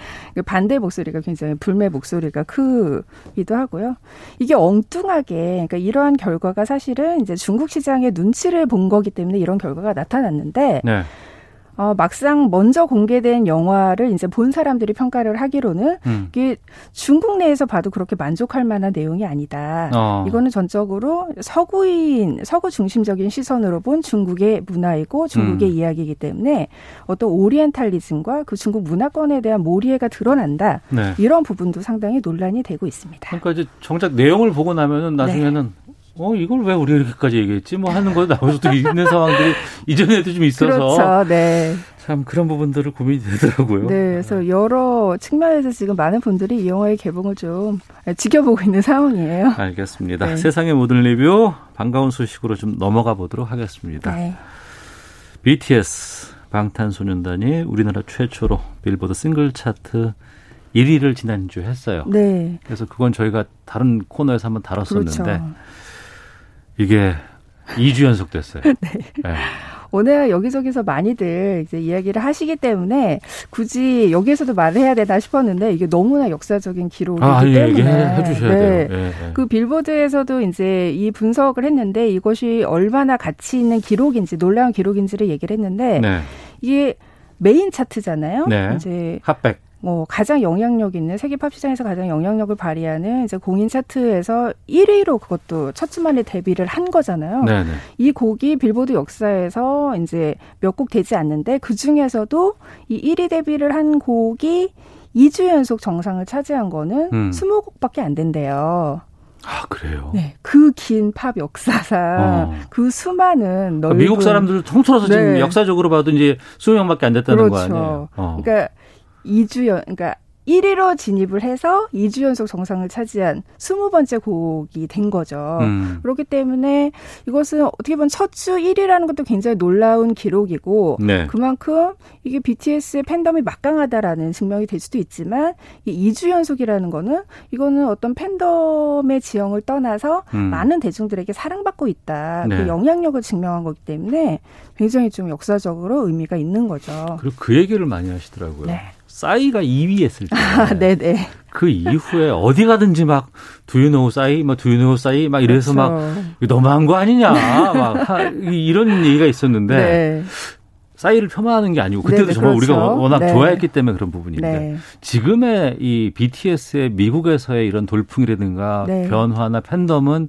반대 목소리가 굉장히 불매 목소리가 크기도 하고요. 이게 엉뚱하게 그러니까 이러한 결과가 사실은 이제 중국 시장의 눈치를 본 거기 때문에 이런 결과가 나타났는데 네. 어, 막상 먼저 공개된 영화를 이제 본 사람들이 평가를 하기로는 음. 이게 중국 내에서 봐도 그렇게 만족할 만한 내용이 아니다. 어. 이거는 전적으로 서구인, 서구 중심적인 시선으로 본 중국의 문화이고 중국의 음. 이야기이기 때문에 어떤 오리엔탈리즘과 그 중국 문화권에 대한 몰이해가 드러난다. 네. 이런 부분도 상당히 논란이 되고 있습니다. 그러니까 이제 정작 내용을 보고 나면은 나중에는 네. 어 이걸 왜 우리가 이렇게까지 얘기했지? 뭐 하는 거 수도 있는 상황들이 이전에도 좀 있어서 그렇죠. 네. 참 그런 부분들을 고민이 되더라고요. 네, 그래서 여러 측면에서 지금 많은 분들이 이 영화의 개봉을 좀 지켜보고 있는 상황이에요. 알겠습니다. 네. 세상의 모든 리뷰 반가운 소식으로 좀 넘어가 보도록 하겠습니다. 네. BTS 방탄소년단이 우리나라 최초로 빌보드 싱글 차트 1위를 지난주에 했어요. 네. 그래서 그건 저희가 다른 코너에서 한번 다뤘었는데 그렇죠. 이게 2주 연속 됐어요. 네. 네. 오늘 여기저기서 많이들 이제 이야기를 하시기 때문에 굳이 여기에서도 말을 해야 되나 싶었는데 이게 너무나 역사적인 기록이기 아, 예, 때문에 해 주셔야 네. 돼요. 예, 예. 그 빌보드에서도 이제 이 분석을 했는데 이것이 얼마나 가치 있는 기록인지 놀라운 기록인지를 얘기를 했는데 네. 이게 메인 차트잖아요. 네. 이제 핫백. 뭐 가장 영향력 있는 세계 팝 시장에서 가장 영향력을 발휘하는 이제 공인 차트에서 1위로 그것도 첫 주만에 데뷔를 한 거잖아요. 네네. 이 곡이 빌보드 역사에서 이제 몇 곡 되지 않는데 그 중에서도 이 1위 데뷔를 한 곡이 2주 연속 정상을 차지한 거는 음. 20곡밖에 안 된대요. 아 그래요? 네, 그 긴 팝 역사상 어. 그 수많은 넓은 미국 사람들 통틀어서 네. 지금 역사적으로 봐도 이제 20명밖에 안 됐다는 그렇죠. 거 아니에요? 어. 그러니까 2주 연, 그러니까 1위로 진입을 해서 2주 연속 정상을 차지한 20번째 곡이 된 거죠. 음. 그렇기 때문에 이것은 어떻게 보면 첫 주 1위라는 것도 굉장히 놀라운 기록이고 네. 그만큼 이게 BTS의 팬덤이 막강하다라는 증명이 될 수도 있지만 이 2주 연속이라는 거는 이거는 어떤 팬덤의 지형을 떠나서 음. 많은 대중들에게 사랑받고 있다. 그 네. 그 영향력을 증명한 거기 때문에 굉장히 좀 역사적으로 의미가 있는 거죠. 그리고 그 얘기를 많이 하시더라고요. 네. 싸이가 2위 했을 때. 아, 네네. 그 이후에 어디 가든지 막 두유노우 싸이, 막 두유노우 싸이, 막 이래서 그렇죠. 막 너무한 거 아니냐, 막 하, 이런 얘기가 있었는데 네. 싸이를 폄하하는 게 아니고 그때도 네네, 정말 그렇죠. 우리가 워낙 네. 좋아했기 때문에 그런 부분인데 네. 지금의 이 BTS의 미국에서의 이런 돌풍이라든가 네. 변화나 팬덤은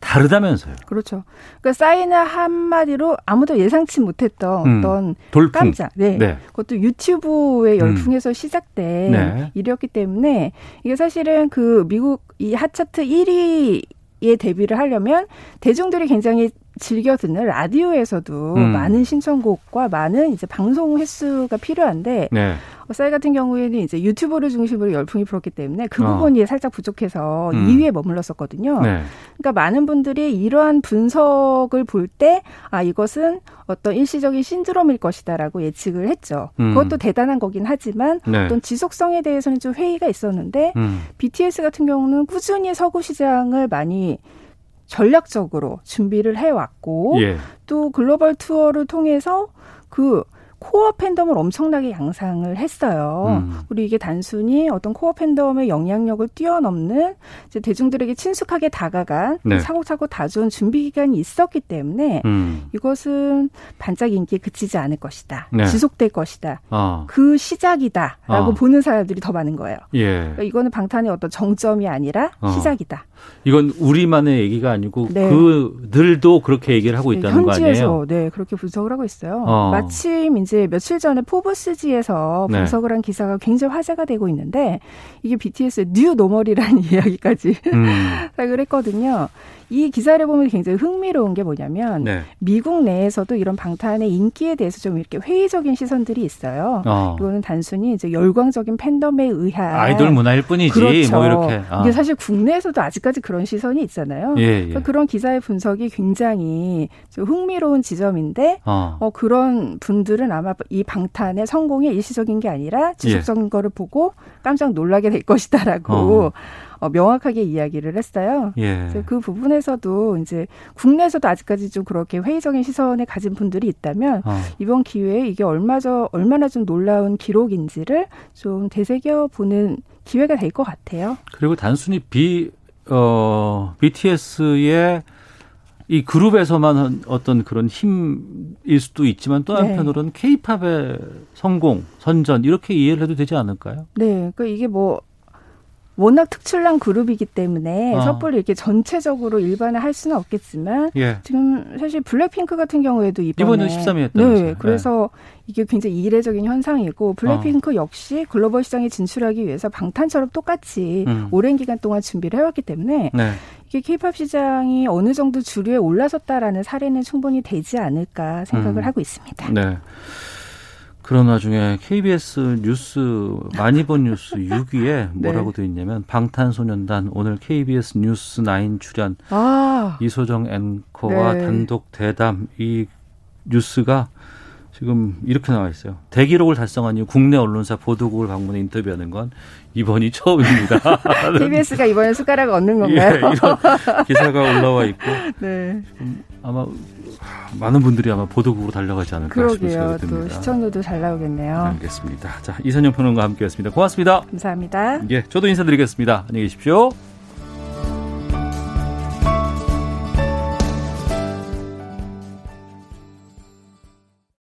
다르다면서요. 그렇죠. 그러니까 사인을 한마디로 아무도 예상치 못했던 음, 어떤 돌풍. 깜짝, 네. 네. 그것도 유튜브의 음. 열풍에서 음. 시작된 네. 일이었기 때문에 이게 사실은 그 미국 이 핫차트 1위에 데뷔를 하려면 대중들이 굉장히 즐겨 듣는 라디오에서도 음. 많은 신청곡과 많은 이제 방송 횟수가 필요한데 네. 어, 싸이 같은 경우에는 이제 유튜브를 중심으로 열풍이 불었기 때문에 그 어. 부분이 살짝 부족해서 음. 2위에 머물렀었거든요. 네. 그러니까 많은 분들이 이러한 분석을 볼 때 아 이것은 어떤 일시적인 신드롬일 것이다라고 예측을 했죠. 음. 그것도 대단한 거긴 하지만 네. 어떤 지속성에 대해서는 좀 회의가 있었는데 음. BTS 같은 경우는 꾸준히 서구 시장을 많이 전략적으로 준비를 해왔고 예. 또 글로벌 투어를 통해서 그 코어 팬덤을 엄청나게 양상을 했어요. 음. 우리 이게 단순히 어떤 코어 팬덤의 영향력을 뛰어넘는 대중들에게 친숙하게 다가간 네. 차곡차곡 다져온 준비 기간이 있었기 때문에 음. 이것은 반짝 인기에 그치지 않을 것이다. 네. 지속될 것이다. 어. 그 시작이다라고 어. 보는 사람들이 더 많은 거예요. 예. 그러니까 이거는 방탄의 어떤 정점이 아니라 어. 시작이다. 이건 우리만의 얘기가 아니고 네. 그들도 그렇게 얘기를 하고 네, 있다는 거 아니에요? 네, 그렇게 분석을 하고 있어요. 어. 마침 이제 며칠 전에 포브스지에서 네. 분석을 한 기사가 굉장히 화제가 되고 있는데 이게 BTS의 new normal이라는 이야기까지 음. 시작을 했거든요. 이 기사를 보면 굉장히 흥미로운 게 뭐냐면 네. 미국 내에서도 이런 방탄의 인기에 대해서 좀 이렇게 회의적인 시선들이 있어요. 어. 이거는 단순히 이제 열광적인 팬덤에 의한 아이돌 문화일 뿐이지 뭐 그렇죠. 뭐 이렇게 아. 이게 사실 국내에서도 아직까지 그런 시선이 있잖아요. 예, 예. 그러니까 그런 기사의 분석이 굉장히 좀 흥미로운 지점인데 어. 어. 그런 분들은 아마 이 방탄의 성공이 일시적인 게 아니라 지속적인 예. 거를 보고 깜짝 놀라게 될 것이다라고 어. 어, 명확하게 이야기를 했어요. 예. 그 부분에서도 이제 국내에서도 아직까지 좀 그렇게 회의적인 시선에 가진 분들이 있다면 어. 이번 기회에 이게 얼마저 얼마나 좀 놀라운 기록인지를 좀 되새겨 보는 기회가 될 것 같아요. 그리고 단순히 비 어, BTS의 이 그룹에서만 어떤 그런 힘일 수도 있지만 또 네. 한편으로는 네. 케이팝의 성공, 선전 이렇게 이해를 해도 되지 않을까요? 네, 그러니까 이게 뭐 워낙 특출난 그룹이기 때문에 어. 섣불리 이렇게 전체적으로 일반화 할 수는 없겠지만 예. 지금 사실 블랙핑크 같은 경우에도 이번에 이번에 13위 네, 네, 그래서 이게 굉장히 이례적인 현상이고 블랙핑크 어. 역시 글로벌 시장에 진출하기 위해서 방탄처럼 똑같이 음. 오랜 기간 동안 준비를 해왔기 때문에 네. 이게 케이팝 시장이 어느 정도 주류에 올라섰다라는 사례는 충분히 되지 않을까 생각을 음. 하고 있습니다. 네. 그런 와중에 KBS 뉴스 많이 본 뉴스 6위에 뭐라고 네. 되어 있냐면 방탄소년단 오늘 KBS 뉴스 9 출연 아. 이소정 앵커와 네. 단독 대담 이 뉴스가 지금 이렇게 나와 있어요. 대기록을 달성한 이후 국내 언론사 보도국을 방문해 인터뷰하는 건 이번이 처음입니다. KBS가 이번에 숟가락 얻는 건가요? 예, 이런 기사가 올라와 있고 네. 아마 많은 분들이 아마 보도국으로 달려가지 않을까 그러게요. 싶은 생각이 듭니다. 또 시청률도 잘 나오겠네요. 알겠습니다. 자 이선영 평론가 함께했습니다. 고맙습니다. 감사합니다. 예, 저도 인사드리겠습니다. 안녕히 계십시오.